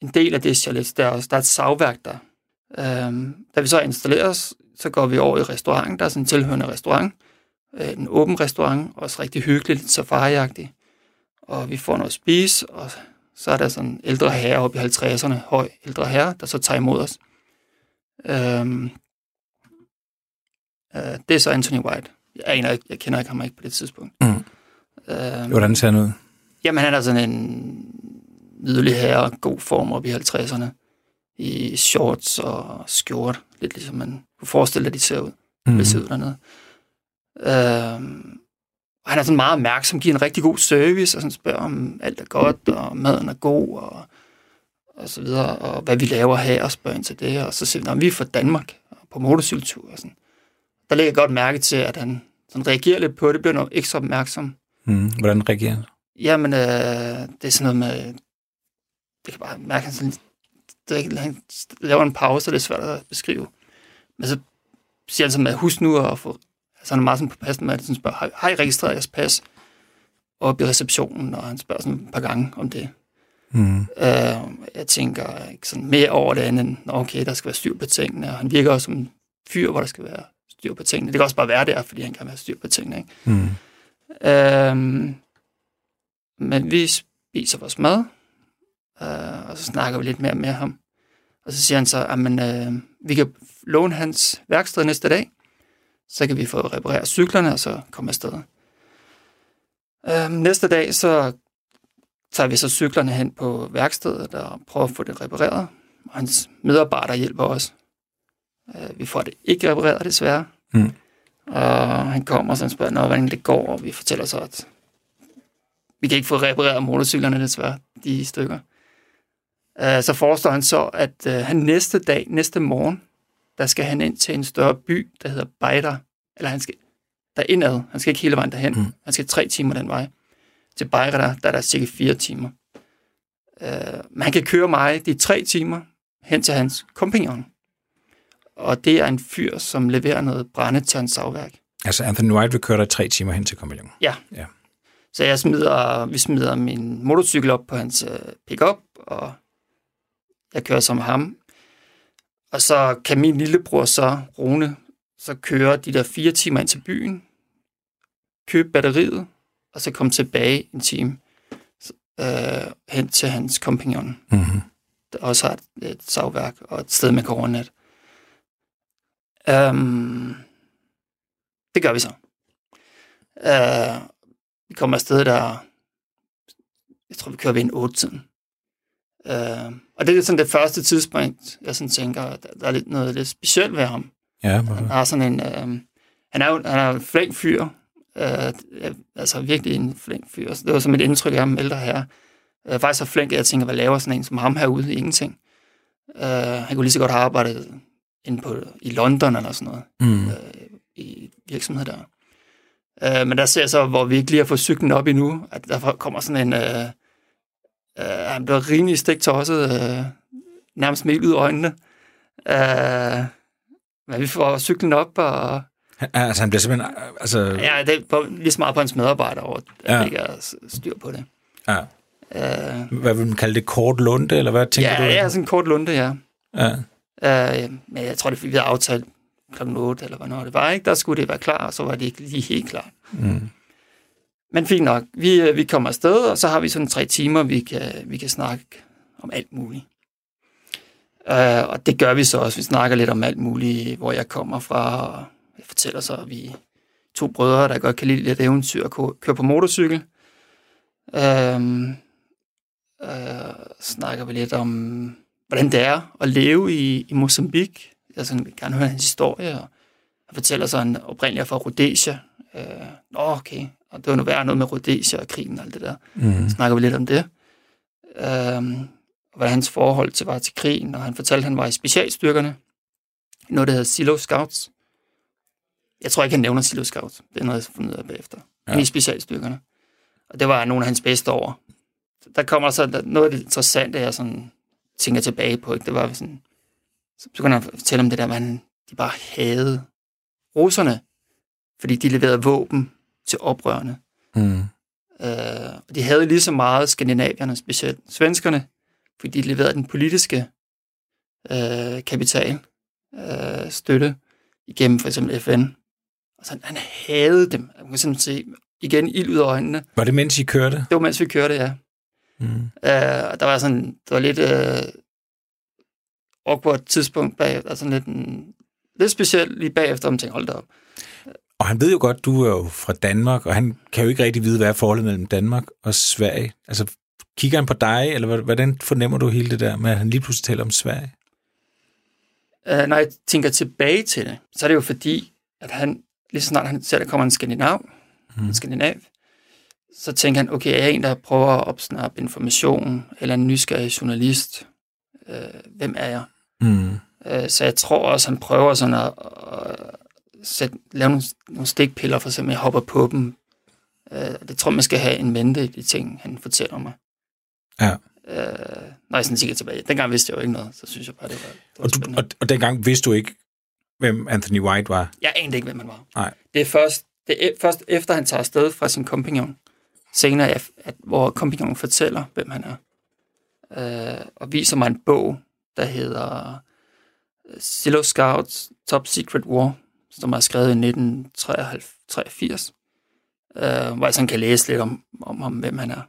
en del af det chalet, der er også der er et savværk der. Øh, da vi så installerer os, så går vi over i restauranten. Der er sådan en tilhørende restaurant. Øh, en åben restaurant, også rigtig hyggeligt, lidt safari Og vi får noget at spise, og så er der sådan en ældre herre oppe i 50'erne, høj ældre herre, der så tager imod os. Øhm, øh, det er så Anthony White. Jeg, aner ikke, jeg kender ikke ham ikke på det tidspunkt. Mm. Øhm, Hvordan ser han ud? Jamen, han er sådan en nydelig herre, god form op i 50'erne, i shorts og skjort, lidt ligesom man kunne forestille dig, at de ser ud, mm. hvis ud dernede. Og han er sådan meget opmærksom, giver en rigtig god service, og sådan spørger om alt er godt, og maden er god, og, og så videre, og hvad vi laver her, og spørger ind til det, og så siger vi, vi er fra Danmark, på motorcykeltur, og sådan. Der lægger godt mærke til, at han sådan reagerer lidt på det, bliver noget ekstra opmærksom. Mm. Hvordan reagerer han? Jamen, øh, det er sådan noget med, det kan bare mærke, han, sådan, det han laver en pause, og det er svært at beskrive. Men så siger han sådan med, husk nu at få, altså han er meget sådan på passen med, at han spørger, har, har I registreret jeres pas? Og i receptionen, og han spørger sådan et par gange om det. Mm. Øh, jeg tænker ikke sådan mere over det andet end, "Nå, okay, der skal være styr på tingene, og han virker også som en fyr, hvor der skal være styr på tingene. Det kan også bare være der, fordi han kan være styr på tingene. Ikke? Mm. Øhm, men vi spiser vores mad, øh, og så snakker vi lidt mere med ham. Og så siger han så, at øh, vi kan låne hans værksted næste dag, så kan vi få repareret cyklerne, og så komme afsted. Øhm, næste dag, så tager vi så cyklerne hen på værkstedet og prøver at få det repareret. Og hans medarbejdere hjælper os. Øh, vi får det ikke repareret, desværre. Mm. Og han kommer, og så han spørger, Nå, hvordan det går, og vi fortæller så, at vi kan ikke få repareret motorcyklerne, desværre, de stykker. Uh, så forestår han så, at uh, han næste dag, næste morgen, der skal han ind til en større by, der hedder Bejder. Eller han skal der indad. Han skal ikke hele vejen derhen. Mm. Han skal tre timer den vej. Til Bejder, der, der er der cirka fire timer. Men han kan køre mig de tre timer hen til hans kompagnon. Og det er en fyr, som leverer noget brænde til hans savværk. Altså Anthony White vil køre dig tre timer hen til kompagnon. Ja. Ja. Så jeg smider, vi smider min motorcykel op på hans øh, pickup, og jeg kører som ham. Og så kan min lillebror så, Rune, så køre de der fire timer ind til byen, købe batteriet, og så komme tilbage en time øh, hen til hans kompagnon, Mm-hmm. der også har et, et savværk og et sted, man kan overnatte. Um, det gør vi så. Uh, vi kommer afsted der, jeg tror, vi kører ved en 8-tiden. Uh, og det er sådan det første tidspunkt, jeg sådan tænker, der, der er lidt noget lidt specielt ved ham. Ja, hvorfor? Han har sådan en, uh, han er jo han er jo en flink fyr, uh, altså virkelig en flink fyr. Det var som et indtryk af ham, ældre her. Uh, faktisk så flink, at jeg tænker, hvad laver sådan en som ham herude? Ingenting. Uh, han kunne lige så godt have arbejdet inde på, i London eller sådan noget Mm. øh, i virksomhed der. Øh, men der ser jeg så, hvor vi ikke lige har fået cyklen op endnu, at der kommer sådan en... Øh, øh, han bliver rimelig stik tosset, øh, nærmest med ud af øjnene. Øh, men vi får cyklen op, og Altså han bliver simpelthen... Altså, ja, det er på, lige så meget på hans medarbejdere, over, at Ja. ikke er styr på det. ja. Øh, Hvad vil man kalde det? Kort lunde, eller hvad tænker ja, du? ja, sådan en kort lunde, ja. ja. Øh, men jeg tror, det vi havde aftalt klokken 8, eller hvornår det var, ikke? Der skulle det være klar, og så var det ikke lige helt klar. Mm. Men fint nok. Vi, øh, vi kommer afsted, og så har vi sådan tre timer, vi kan, vi kan snakke om alt muligt. Uh, og det gør vi så også. Vi snakker lidt om alt muligt, hvor jeg kommer fra. Og jeg fortæller så, at vi er to brødre, der godt kan lide lidt eventyr og køre på motorcykel. Uh, uh, snakker vi lidt om, hvordan det er at leve i, i Mozambique. Jeg sådan, vil gerne høre hans historie, og han fortæller så, at han oprindeligt fra Rhodesia. Nå, okay. Og det var nu værd noget med Rhodesia og krigen og alt det der. Mm. Så snakker vi lidt om det. Og hvad hans forhold til var til krigen, og han fortalte, at han var i specialstyrkerne. Noget, der hedder Silo Scouts. Jeg tror ikke, han nævner Silo Scouts. Det er noget, jeg har fundet ud af bagefter. Ja. I specialstyrkerne. Og det var nogle af hans bedste år. Der kommer så noget af det interessante, jeg sådan tænker tilbage på. Ikke? Det var sådan, så begynder han at fortælle om det der, han, de bare havde russerne, fordi de leverede våben til oprørerne. Mm. Øh, og de havde lige så meget skandinavierne, specielt svenskerne, fordi de leverede den politiske øh, kapital, øh, støtte igennem for eksempel FN. Og så han havde dem. Man kan simpelthen se igen ild ud af øjnene. Var det mens I kørte? Det var mens vi kørte, ja. Mm. Øh, og der var sådan, det var lidt øh, awkward tidspunkt bag, altså lidt, en, lidt specielt lige bagefter, om tænkte, hold da op. Og han ved jo godt, du er jo fra Danmark, og han kan jo ikke rigtig vide, hvad er forholdet mellem Danmark og Sverige. Altså, kigger han på dig, eller hvordan- fornemmer du hele det der med, at han lige pludselig taler om Sverige? Øh, når jeg tænker tilbage til det, så er det jo fordi, at han, lige så snart han ser, der kommer en skandinav, mm. en skandinav, så tænker han, okay, er jeg en, der prøver at opsnappe information, eller en nysgerrig journalist? Øh, hvem er jeg? Mm. Øh, så jeg tror også, han prøver sådan at, at sæt, lave nogle, nogle stikpiller, for eksempel, jeg hopper på dem. Øh, det tror man skal have en mente i de ting, han fortæller mig. Ja. Øh, når jeg sådan kigger tilbage. Dengang vidste jeg jo ikke noget, så synes jeg bare, det var, det var Og, du, spændende. og, og dengang vidste du ikke, hvem Anthony White var? Jeg anede ikke, hvem han var. Nej. Det er først, det er først efter, han tager afsted fra sin kompagnon, senere, at, at, hvor kompagnonen fortæller, hvem han er, øh, og viser mig en bog, der hedder øh, Zillow Scouts Top Secret War, som er skrevet i 1983, øh, hvor jeg sådan kan læse lidt om, om, om, hvem han er.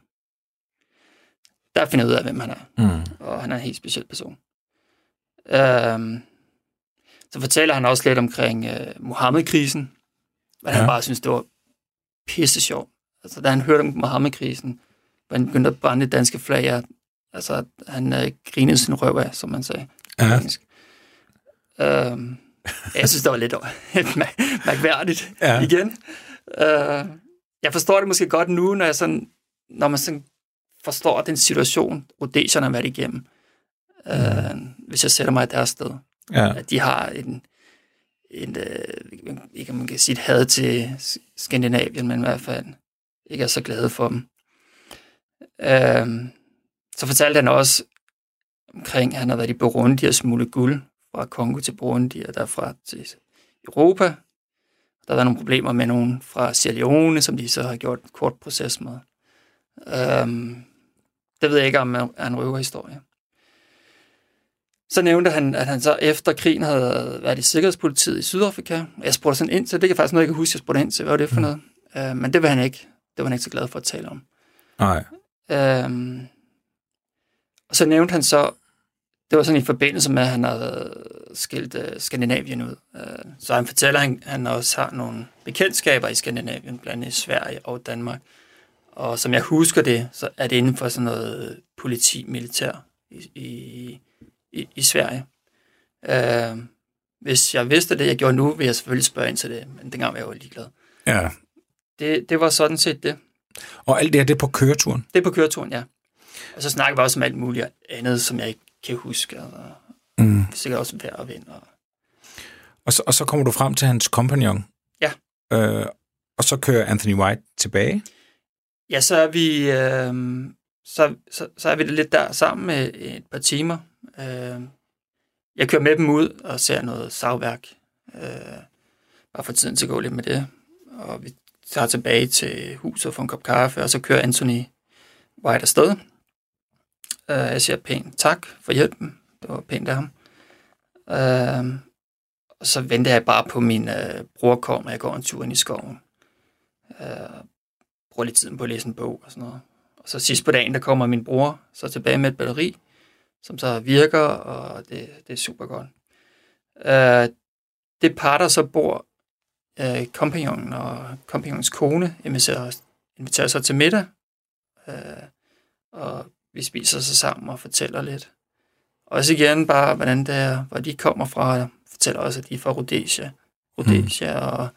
Der finder jeg ud af, hvem han er Mm. og han er en helt speciel person. Øhm, så fortæller han også lidt omkring øh, Mohammed-krisen, hvad ja. han bare synes, det var pisse sjovt. Altså, da han hørte om Mohammed-krisen, hvor han begyndte at brænde det danske flag, ja, altså, han øh, grinede sin røv af, som man sagde. Ja. Øhm, jeg synes, det var lidt mær- mærkværdigt Ja. igen. Øh, jeg forstår det måske godt nu, når, jeg sådan, når man sådan forstår den situation, Rhodesierne har været igennem. Øh, hvis jeg sætter mig i deres sted. Ja. At de har en, en øh, ikke man kan sige et had til Skandinavien, men i hvert fald ikke er så glade for dem. Øh, så fortalte han også omkring, at han har været i Burundi og smuglet guld fra Kongo til Burundi og derfra til Europa. Der har været nogle problemer med nogen fra Sierra Leone, som de så har gjort en kort proces med. Øhm, det ved jeg ikke, om er en røverhistorie. Så nævnte han, at han så efter krigen havde været i Sikkerhedspolitiet i Sydafrika. Jeg spurgte sådan ind til, det kan faktisk noget, jeg kan huske, jeg spurgte ind til, hvad var det for noget. Øh, men det var han ikke. Det var han ikke så glad for at tale om. Nej. Øhm, og så nævnte han så, det var sådan i forbindelse med, at han havde skilt uh, Skandinavien ud. Uh, så han fortæller, at han, han også har nogle bekendtskaber i Skandinavien, blandt andet i Sverige og Danmark. Og som jeg husker det, så er det inden for sådan noget politi, militær i, i, i, i Sverige. Uh, hvis jeg vidste det, jeg gjorde nu, vil jeg selvfølgelig spørge ind til det, men dengang var jeg jo ligeglad. Ja. Det, det var sådan set det. Og alt det her, det er på køreturen? Det er på køreturen, ja. Og så snakker vi også om alt muligt andet, som jeg ikke kan huske. Altså, Mm. sikkert også vejr og vind. Og... Og, så, og så kommer du frem til hans kompagnon? Ja. Øh, og så kører Anthony White tilbage? Ja, så er vi, øh, så, så, så er vi lidt der sammen med et par timer. Øh, jeg kører med dem ud og ser noget savværk. Øh, bare for tiden til at gå lidt med det. Og vi tager tilbage til huset for en kop kaffe, og så kører Anthony White afsted. Øh, jeg siger pænt tak for hjælpen. Det var pænt af ham. Øh, og så venter jeg bare på min øh, bror kommer, jeg går en tur ind i skoven. Øh, bruger lidt tiden på at læse en bog og sådan noget. Og så sidst på dagen, der kommer min bror så tilbage med et batteri, som så virker, og det, det er super godt. Øh, det par, der så bor, øh, kompagnonen og kompagnons kone, inviterer, inviterer så til middag, øh, og vi spiser så sammen og fortæller lidt. Også igen bare, hvordan det er, hvor de kommer fra. Jeg fortæller også, at de er fra Rhodesia. Rhodesia, mm. og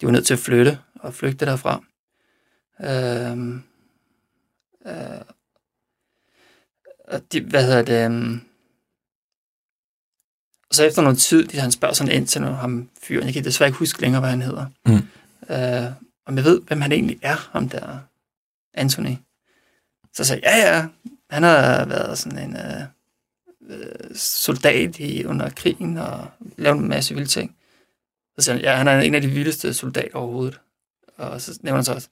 de var nødt til at flytte og flygte derfra. Øhm, øh, og de, hvad hedder det? Og så efter noget tid, han spørger sådan ind til noget, ham fyren, jeg kan desværre ikke huske længere, hvad han hedder. Mm. Øh, om jeg ved, hvem han egentlig er, ham der Anthony. Så sagde jeg, ja, ja, han har været sådan en øh, øh, soldat i, under krigen og lavet en masse vilde ting. Så siger han, ja, han er en af de vildeste soldater overhovedet. Og så nævner han så også,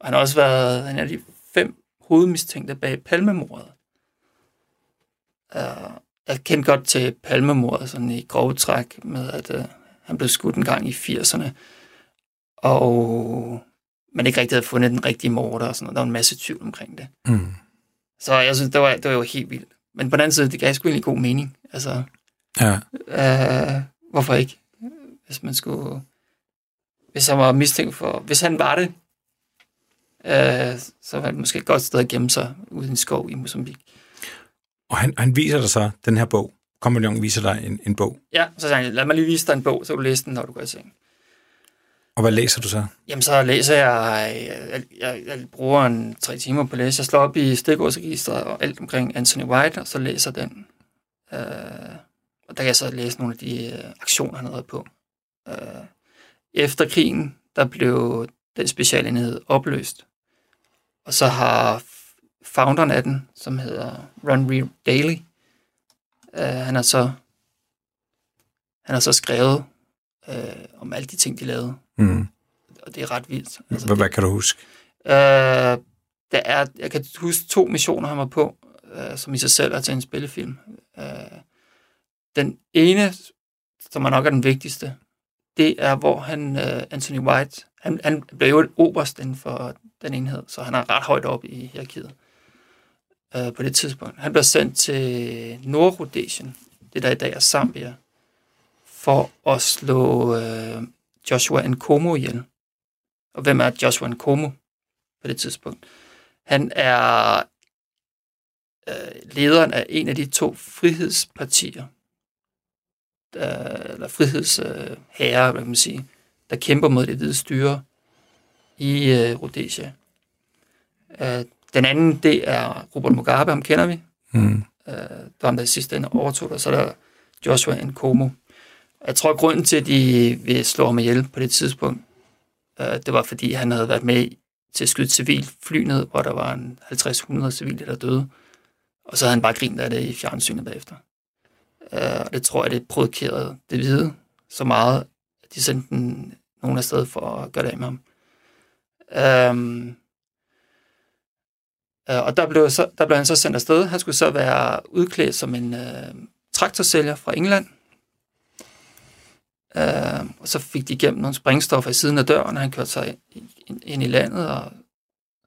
og han har også været en af de fem hovedmistænkte bag palmemordet. Uh, jeg kendte godt til palmemordet sådan i grove træk med, at uh, han blev skudt en gang i 80'erne, og man ikke rigtig havde fundet den rigtige morder og sådan noget. Der var en masse tvivl omkring det. Mm. Så jeg synes, det var, det var jo helt vildt. Men på den anden side, det gav sgu egentlig god mening. Altså, Ja. Uh, hvorfor ikke? Hvis man skulle... Hvis han var mistænkt for... Hvis han var det, uh, så var det måske et godt sted at gemme sig ude i en skov i Mozambique. Og han, han viser dig så den her bog. Kompagnon viser dig en, en bog. Ja, så sagde han, lad mig lige vise dig en bog, så kan du læse den, når du går i seng. Og hvad læser du så? Jamen, så læser jeg... Jeg, jeg, jeg bruger en tre timer på at læse. Jeg slår op i stikordsregistret og alt omkring Anthony White, og så læser den. Uh, og der kan jeg så læse nogle af de uh, aktioner, han har været på. Uh, efter krigen, der blev den specialenhed opløst. Og så har founderen af den, som hedder Ron Reed Daly, øh, han har så han har så skrevet øh, om alle de ting, de lavede. Mm. Og det er ret vildt. Altså, Hvad, hvad kan du huske? Øh, der er, jeg kan huske to missioner, han var på, øh, som i sig selv er til en spillefilm. Øh, den ene, som er nok er den vigtigste, det er, hvor han, øh, Anthony White, han, han blev jo et oberst inden for den enhed, så han er ret højt op i hierarkiet øh, på det tidspunkt. Han blev sendt til Nordrhodesien, det der i dag er Zambia, for at slå øh, Joshua Nkomo ihjel. Og hvem er Joshua Nkomo på det tidspunkt? Han er øh, lederen af en af de to frihedspartier, der, eller frihedsherrer, øh, hvad kan man sige, der kæmper mod det hvide styre i øh, Rhodesia. Øh, den anden, det er Robert Mugabe, ham kender vi. Mm. Øh, det var ham, der i sidste ende overtog det, så er der Joshua Nkomo. Jeg tror, at grunden til, at de vil slå ham ihjel på det tidspunkt, øh, det var, fordi han havde været med til at skyde civil fly ned, hvor der var en 50-100 civile, der døde. Og så havde han bare grint af det i fjernsynet bagefter. Øh, og det tror jeg, det provokerede det hvide så meget, at de sendte den, nogen afsted for at gøre det af med ham. Øh, Øh, og der blev, så, der blev han så sendt afsted. Han skulle så være udklædt som en øh, traktorsælger fra England. Øh, og så fik de igennem nogle sprængstoffer i siden af døren, og han kørte sig ind, ind i landet. Og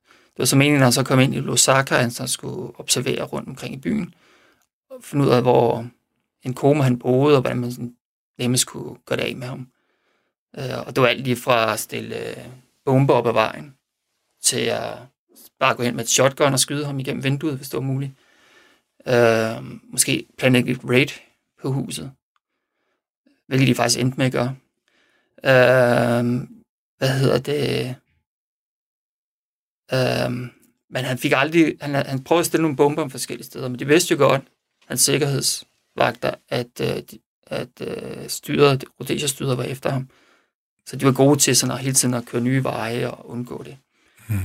det var så meningen, at han så kom ind i Lusaka, og han så skulle observere rundt omkring i byen, og finde ud af, hvor en koma han boede, og hvordan man sådan nemmest kunne gøre det af med ham. Øh, og det var alt lige fra at stille øh, bomber op ad vejen, til at bare gå hen med et shotgun og skyde ham igennem vinduet, hvis det var muligt. Øh, måske planlægge et raid på huset, hvilket de faktisk endte med at gøre. Øh, hvad hedder det? Øh, men han fik aldrig, han, han prøvede at stille nogle bomber om forskellige steder, men de vidste jo godt, hans sikkerhedsvagter, at, øh, at øh, styret, Rhodesia styret var efter ham. Så de var gode til sådan at hele tiden at køre nye veje og undgå det. Mm.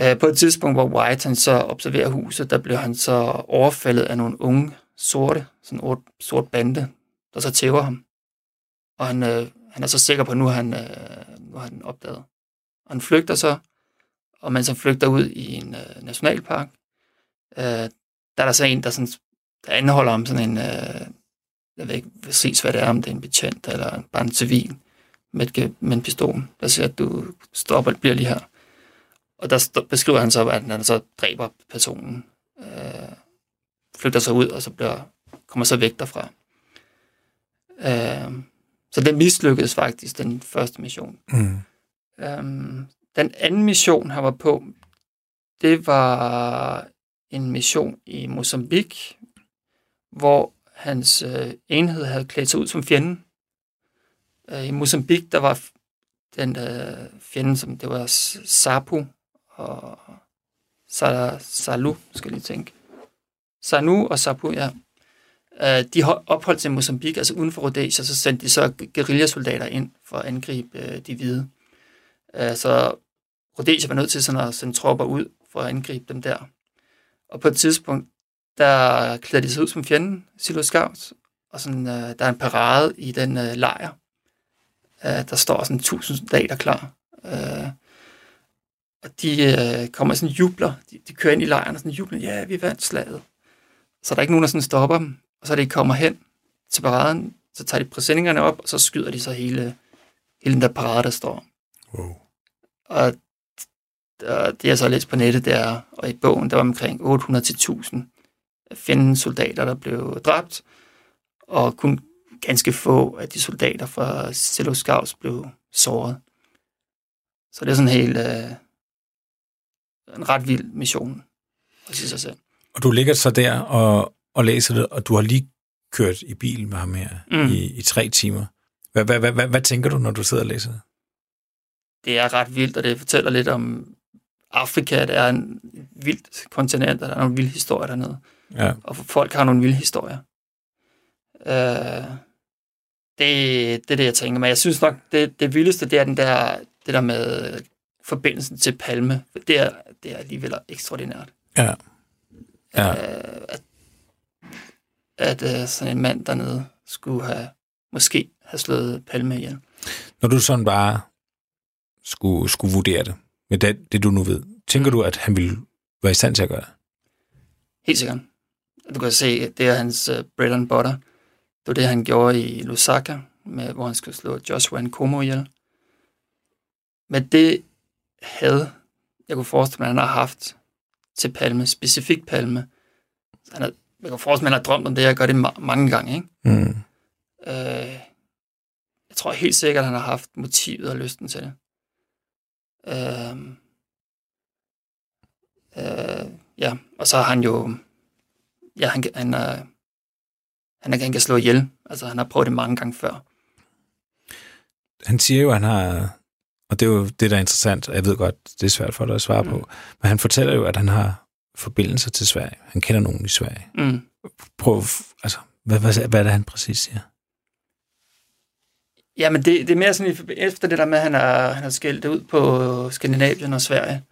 Øh, på et tidspunkt, hvor White han så observerer huset, der blev han så overfaldet af nogle unge sorte, sådan en sort bande, der så tæver ham. Og han, øh, han er så sikker på, at nu har han, øh, nu har han opdaget. Og han flygter så, og mens han flygter ud i en øh, nationalpark, øh, der er der så en, der, sådan, der anholder ham sådan en, øh, jeg ved ikke præcis, hvad det er, om det er en betjent eller bare en civil med, med en pistol, der siger, at du stopper, bliver lige her. Og der beskriver han så, at han så dræber personen, øh, flygter sig ud, og så bliver, kommer så væk derfra. Øh, så den mislykkedes faktisk, den første mission. Mm. Øh, den anden mission, han var på, det var en mission i Mozambique, hvor hans øh, enhed havde klædt sig ud som fjenden. Øh, I Mozambique, der var den øh, fjende, som det var Sapu og Salu, skal jeg lige tænke. Sanu og Sapu, ja. Øh, de opholdt sig i Mozambique, altså uden for Rhodesia, så sendte de så guerillasoldater ind for at angribe øh, de hvide. Øh, så Rhodesia var nødt til sådan at sende tropper ud for at angribe dem der. Og på et tidspunkt, der klæder de sig ud som fjenden, Silo Scouts, og sådan, øh, der er en parade i den øh, lejr. Øh, der står sådan 1000 soldater klar. Øh, og de øh, kommer sådan jubler. De, de kører ind i lejren og sådan jubler. Ja, vi vandt slaget. Så der er ikke nogen, der sådan stopper dem. Og så er de kommer hen til paraden, så tager de præsendingerne op, og så skyder de så hele, hele den der parade, der står. Wow. Og det jeg så læst på nettet der, og i bogen, der var omkring 800-1000 fjendens soldater, der blev dræbt, og kun ganske få af de soldater fra Cello Scouts blev såret. Så det er sådan helt øh, en ret vild mission sige sig selv. Og du ligger så der og, og læser det, og du har lige kørt i bil med ham her mm. i, i tre timer. Hvad, hvad, hvad, hvad, hvad tænker du, når du sidder og læser det? Det er ret vildt, og det fortæller lidt om Afrika. Det er en vildt kontinent, og der er nogle vilde historier dernede. Ja. Og folk har nogle vilde historier. Uh, Det, det er det, jeg tænker. Men jeg synes nok, det, det vildeste, det er den der, det der med forbindelsen til Palme. Det er, det er alligevel ekstraordinært. Ja. Ja. Øh, at, at øh, sådan en mand dernede skulle have, måske have slået Palme ihjel. Når du sådan bare skulle, skulle vurdere det, med det, det du nu ved, tænker du, at han ville være i stand til at gøre det? Helt sikkert. Du kan se, at det er hans uh, bread and butter. Det var det, han gjorde i Lusaka, med, hvor han skulle slå Joshua Nkomo ihjel. Men det havde, jeg kunne forestille mig, at han har haft til Palme, specifikt Palme. Så han har, jeg kan forestille mig, han har drømt om det, jeg gør det ma- mange gange. Ikke? Mm. Øh, jeg tror helt sikkert, at han har haft motivet og lysten til det. Øh, øh, ja, og så har han jo... Ja, han, han, er, han, han kan slå ihjel. Altså, han har prøvet det mange gange før. Han siger jo, at han har, og det er jo det, der er interessant, jeg ved godt, det er svært for dig at svare mm. på, men han fortæller jo, at han har forbindelser til Sverige. Han kender nogen i Sverige. Mm. Prøv, altså, hvad, hvad, hvad er det, han præcis siger? Ja, men det, det er mere sådan, efter det der med, at han har, han har skældt ud på Skandinavien og Sverige,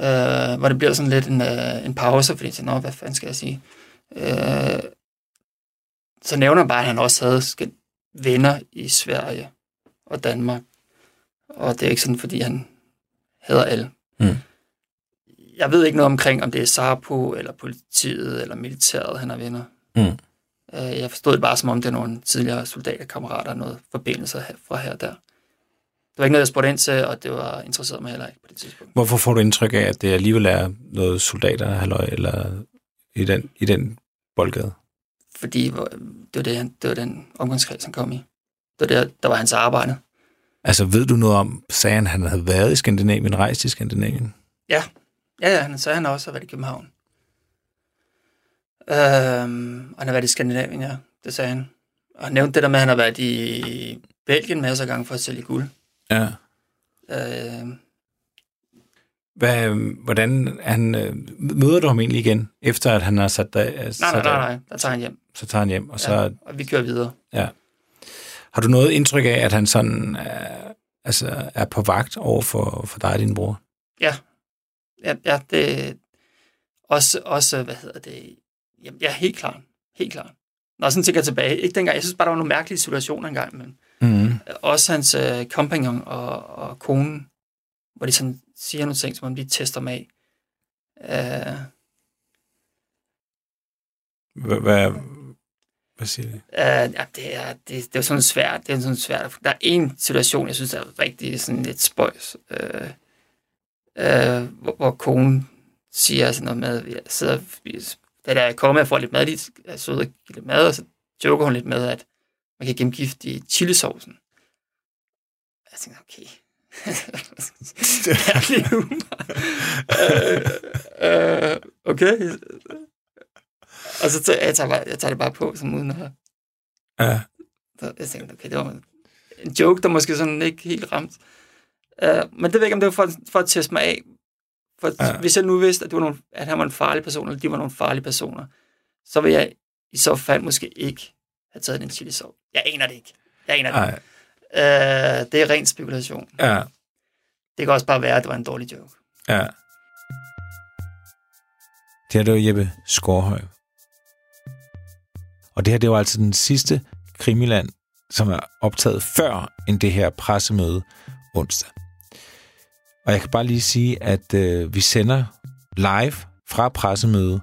øh, hvor det bliver sådan lidt en, øh, en pause, fordi så, nå, hvad fanden skal jeg sige? Øh, så nævner han bare, at han også havde venner i Sverige og Danmark. Og det er ikke sådan, fordi han hader alle. Mm. Jeg ved ikke noget omkring, om det er SAPO, eller politiet, eller militæret, han har venner. Mm. Øh, Jeg forstod det bare, som om det er nogle tidligere soldaterkammerater, noget forbindelser her- fra her og der. Det var ikke noget, jeg spurgte ind til, og det var interesseret mig heller ikke på det tidspunkt. Hvorfor får du indtryk af, at det alligevel er noget soldater, halløj, eller i den, i den boldgade? Fordi det var, det, han- det var den omgangskreds, han kom i. Det var der, der var hans arbejde. Altså, ved du noget om, sagde han, han havde været i Skandinavien, rejst i Skandinavien? Ja, ja, han sagde, han også har været i København. Øhm, og han har været i Skandinavien, ja. Det sagde han. Og han nævnte det der med, at han har været i Belgien masser af gange for at sælge guld. Ja. Øh, Hvad, hvordan er han, øh, møder du ham egentlig igen, efter at han har sat dig, nej, sat nej, dig- nej, nej, der tager han hjem. så tager han hjem, og så Ja, og vi kører videre. Har du noget indtryk af, at han sådan er, altså, er på vagt over for, for dig og din bror? Ja, ja det også, også, hvad hedder det, jamen, ja, helt klart, helt klart. Når jeg sådan tænker tilbage, ikke dengang, jeg synes bare, der var nogle mærkelige situationer engang, men Mm. også hans øh, kompagnon og, og konen, hvor de sådan siger nogle ting, som om de tester mig af. Øh, Hvad, hvad, siger du? Uh, øh, ja, det er, det, det er sådan svært. Det er sådan svært. Der er en situation, jeg synes er rigtig sådan lidt spøjs, uh, uh, hvor, hvor konen siger sådan noget med, at jeg sidder da der er kommet, jeg får lidt mad, lige er sød og give lidt mad, og så joker hun lidt med, at man kan gemme gift i chilisovsen. Jeg tænker, okay. Ærlig humor. øh, øh, okay. Og så tager jeg, tager bare, jeg tager det bare på, som uden at... Ja. Så jeg tænkte, okay, det var en joke, der måske sådan ikke helt ramt. Uh, men det ved jeg ikke, om det var for, for at teste mig af. For Ja. hvis jeg nu vidste, at, det var nogle, at han var en farlig person, eller de var nogle farlige personer, så vil jeg i så fald måske ikke have taget den chili sov. Jeg aner det ikke. Jeg aner det. Ej, Uh, det er ren spekulation. ja, Det kan også bare være, at det var en dårlig joke. ja. Det det var Jeppe Skorhøj. Og det her, det var altså den sidste Krimiland, som er optaget før end det her pressemøde onsdag. Og jeg kan bare lige sige, at øh, vi sender live fra pressemødet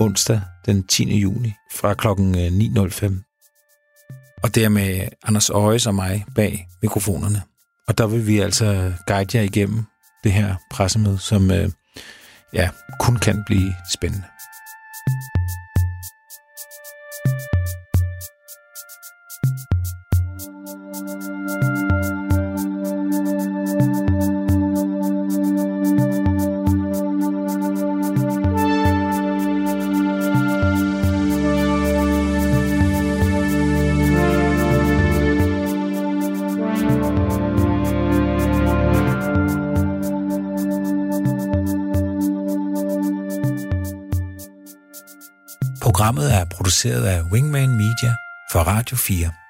onsdag den 10. juni fra klokken øh, 9.05. Og det er med Anders Øjes og mig bag mikrofonerne. Og der vil vi altså guide jer igennem det her pressemøde, som øh, ja, kun kan blive spændende. Produceret af Wingman Media for Radio 4.